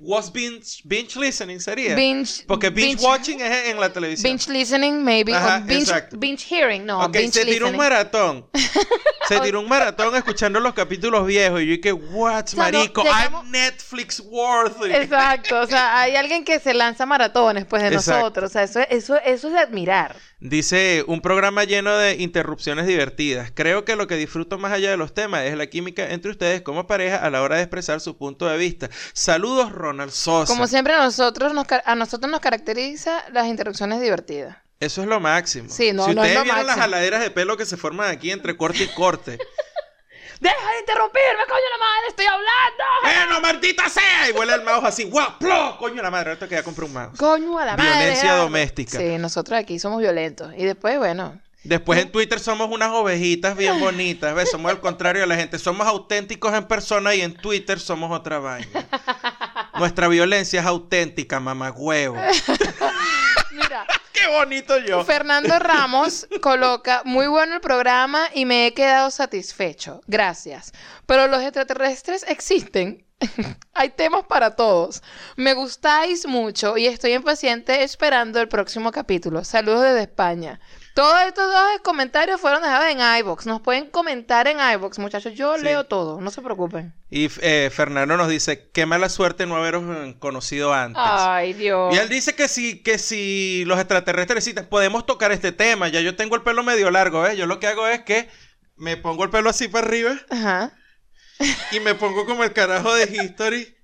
was binge, binge listening sería. Binge. Porque binge, watching es en la televisión. Binge listening, maybe. Ajá, binge, binge hearing, no. Ok, binge se tiró un maratón. [laughs] Se tiró un maratón escuchando los capítulos viejos. Y yo dije, what, sea, no, marico? llegamos- I'm Netflix worthy. Exacto, o sea, hay alguien que se lanza maratones pues de Exacto. nosotros, o sea, eso, eso, eso es de admirar. Dice, un programa lleno de interrupciones divertidas. Creo que lo que disfruto más allá de los temas es la química entre ustedes como pareja a la hora de expresar su punto de vista. Saludos, Ronald Sosa. Como siempre a nosotros nos, a nosotros nos caracteriza las interrupciones divertidas. Eso es lo máximo. Sí, no, si no es ustedes lo vieron las máximo. jaladeras de pelo que se forman aquí entre corte y corte. [laughs] ¡Deja de interrumpirme, coño la madre! ¡Estoy hablando! [laughs] ¡Bueno, maldita sea! Y vuela el mouse así, ¡guau! ¡Plo! Coño la madre, ahorita que ya compré un mouse. ¡Coño a la madre! Violencia doméstica. Sí, nosotros aquí somos violentos. Y después, bueno... Después en Twitter somos unas ovejitas bien [laughs] bonitas, ¿ves? Somos al contrario de la gente. Somos auténticos en persona y en Twitter somos otra vaina. Nuestra violencia es auténtica, mamagüevo. [laughs] Mira, [laughs] ¡Qué bonito yo! Fernando Ramos coloca, muy bueno el programa y me he quedado satisfecho. Gracias. Pero los extraterrestres existen. [laughs] Hay temas para todos. Me gustáis mucho y estoy impaciente esperando el próximo capítulo. Saludos desde España. Todos estos dos comentarios fueron dejados en iBox. Nos pueden comentar en iBox, muchachos. Yo Sí. leo todo, no se preocupen. Y eh, Fernando nos dice, qué mala suerte no haberos eh, conocido antes. Ay, Dios. Y él dice que si, que si los extraterrestres podemos tocar este tema. Ya yo tengo el pelo medio largo, ¿ves? Yo lo que hago es que me pongo el pelo así para arriba Ajá. y me pongo como el carajo de [laughs] History.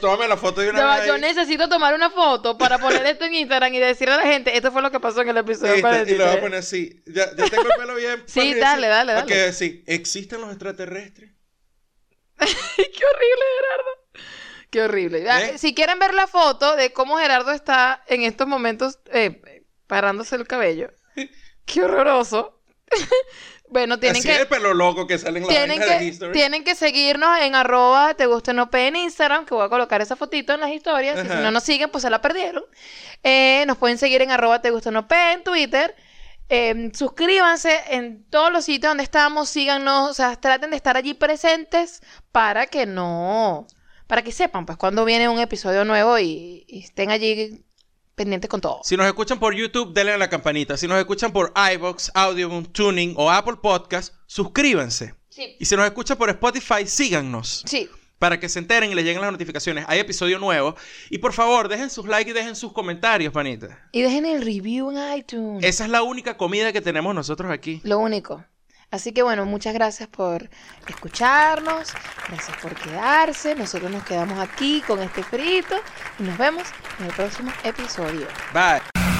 Tómame la foto de una vez. yo necesito tomar una foto para poner esto en Instagram y decirle a la gente, esto fue lo que pasó en el episodio está, y lo voy a 43. poner así. Ya, ya tengo el pelo bien. Sí, dale, dale, dale. Ok, sí. ¿Existen los extraterrestres? [laughs] Qué horrible, Gerardo. Qué horrible. Ah, ¿Eh? Si quieren ver la foto de cómo Gerardo está en estos momentos eh, parándose el cabello. [laughs] Qué horroroso. Bueno, tienen Así que... el pelo loco que sale en la Tienen de que, History. tienen que seguirnos en arroba te guste no en Instagram, que voy a colocar esa fotito en las historias. Y si no nos siguen, pues se la perdieron. Eh, nos pueden seguir en arroba te guste no en Twitter. Eh, suscríbanse en todos los sitios donde estamos, síganos, o sea, traten de estar allí presentes para que no, para que sepan pues cuando viene un episodio nuevo y, y estén allí pendientes con todo. Si nos escuchan por YouTube, denle a la campanita. Si nos escuchan por iBox, Audioboom, Tuning o Apple Podcast, suscríbanse. Sí. Y si nos escuchan por Spotify, síganos. Sí. Para que se enteren y les lleguen las notificaciones. Hay episodio nuevo. Y por favor, dejen sus likes y dejen sus comentarios, panita. Y dejen el review en iTunes. Esa es la única comida que tenemos nosotros aquí. Lo único. Así que bueno, muchas gracias por escucharnos, gracias por quedarse. Nosotros nos quedamos aquí con este frito y nos vemos en el próximo episodio. Bye.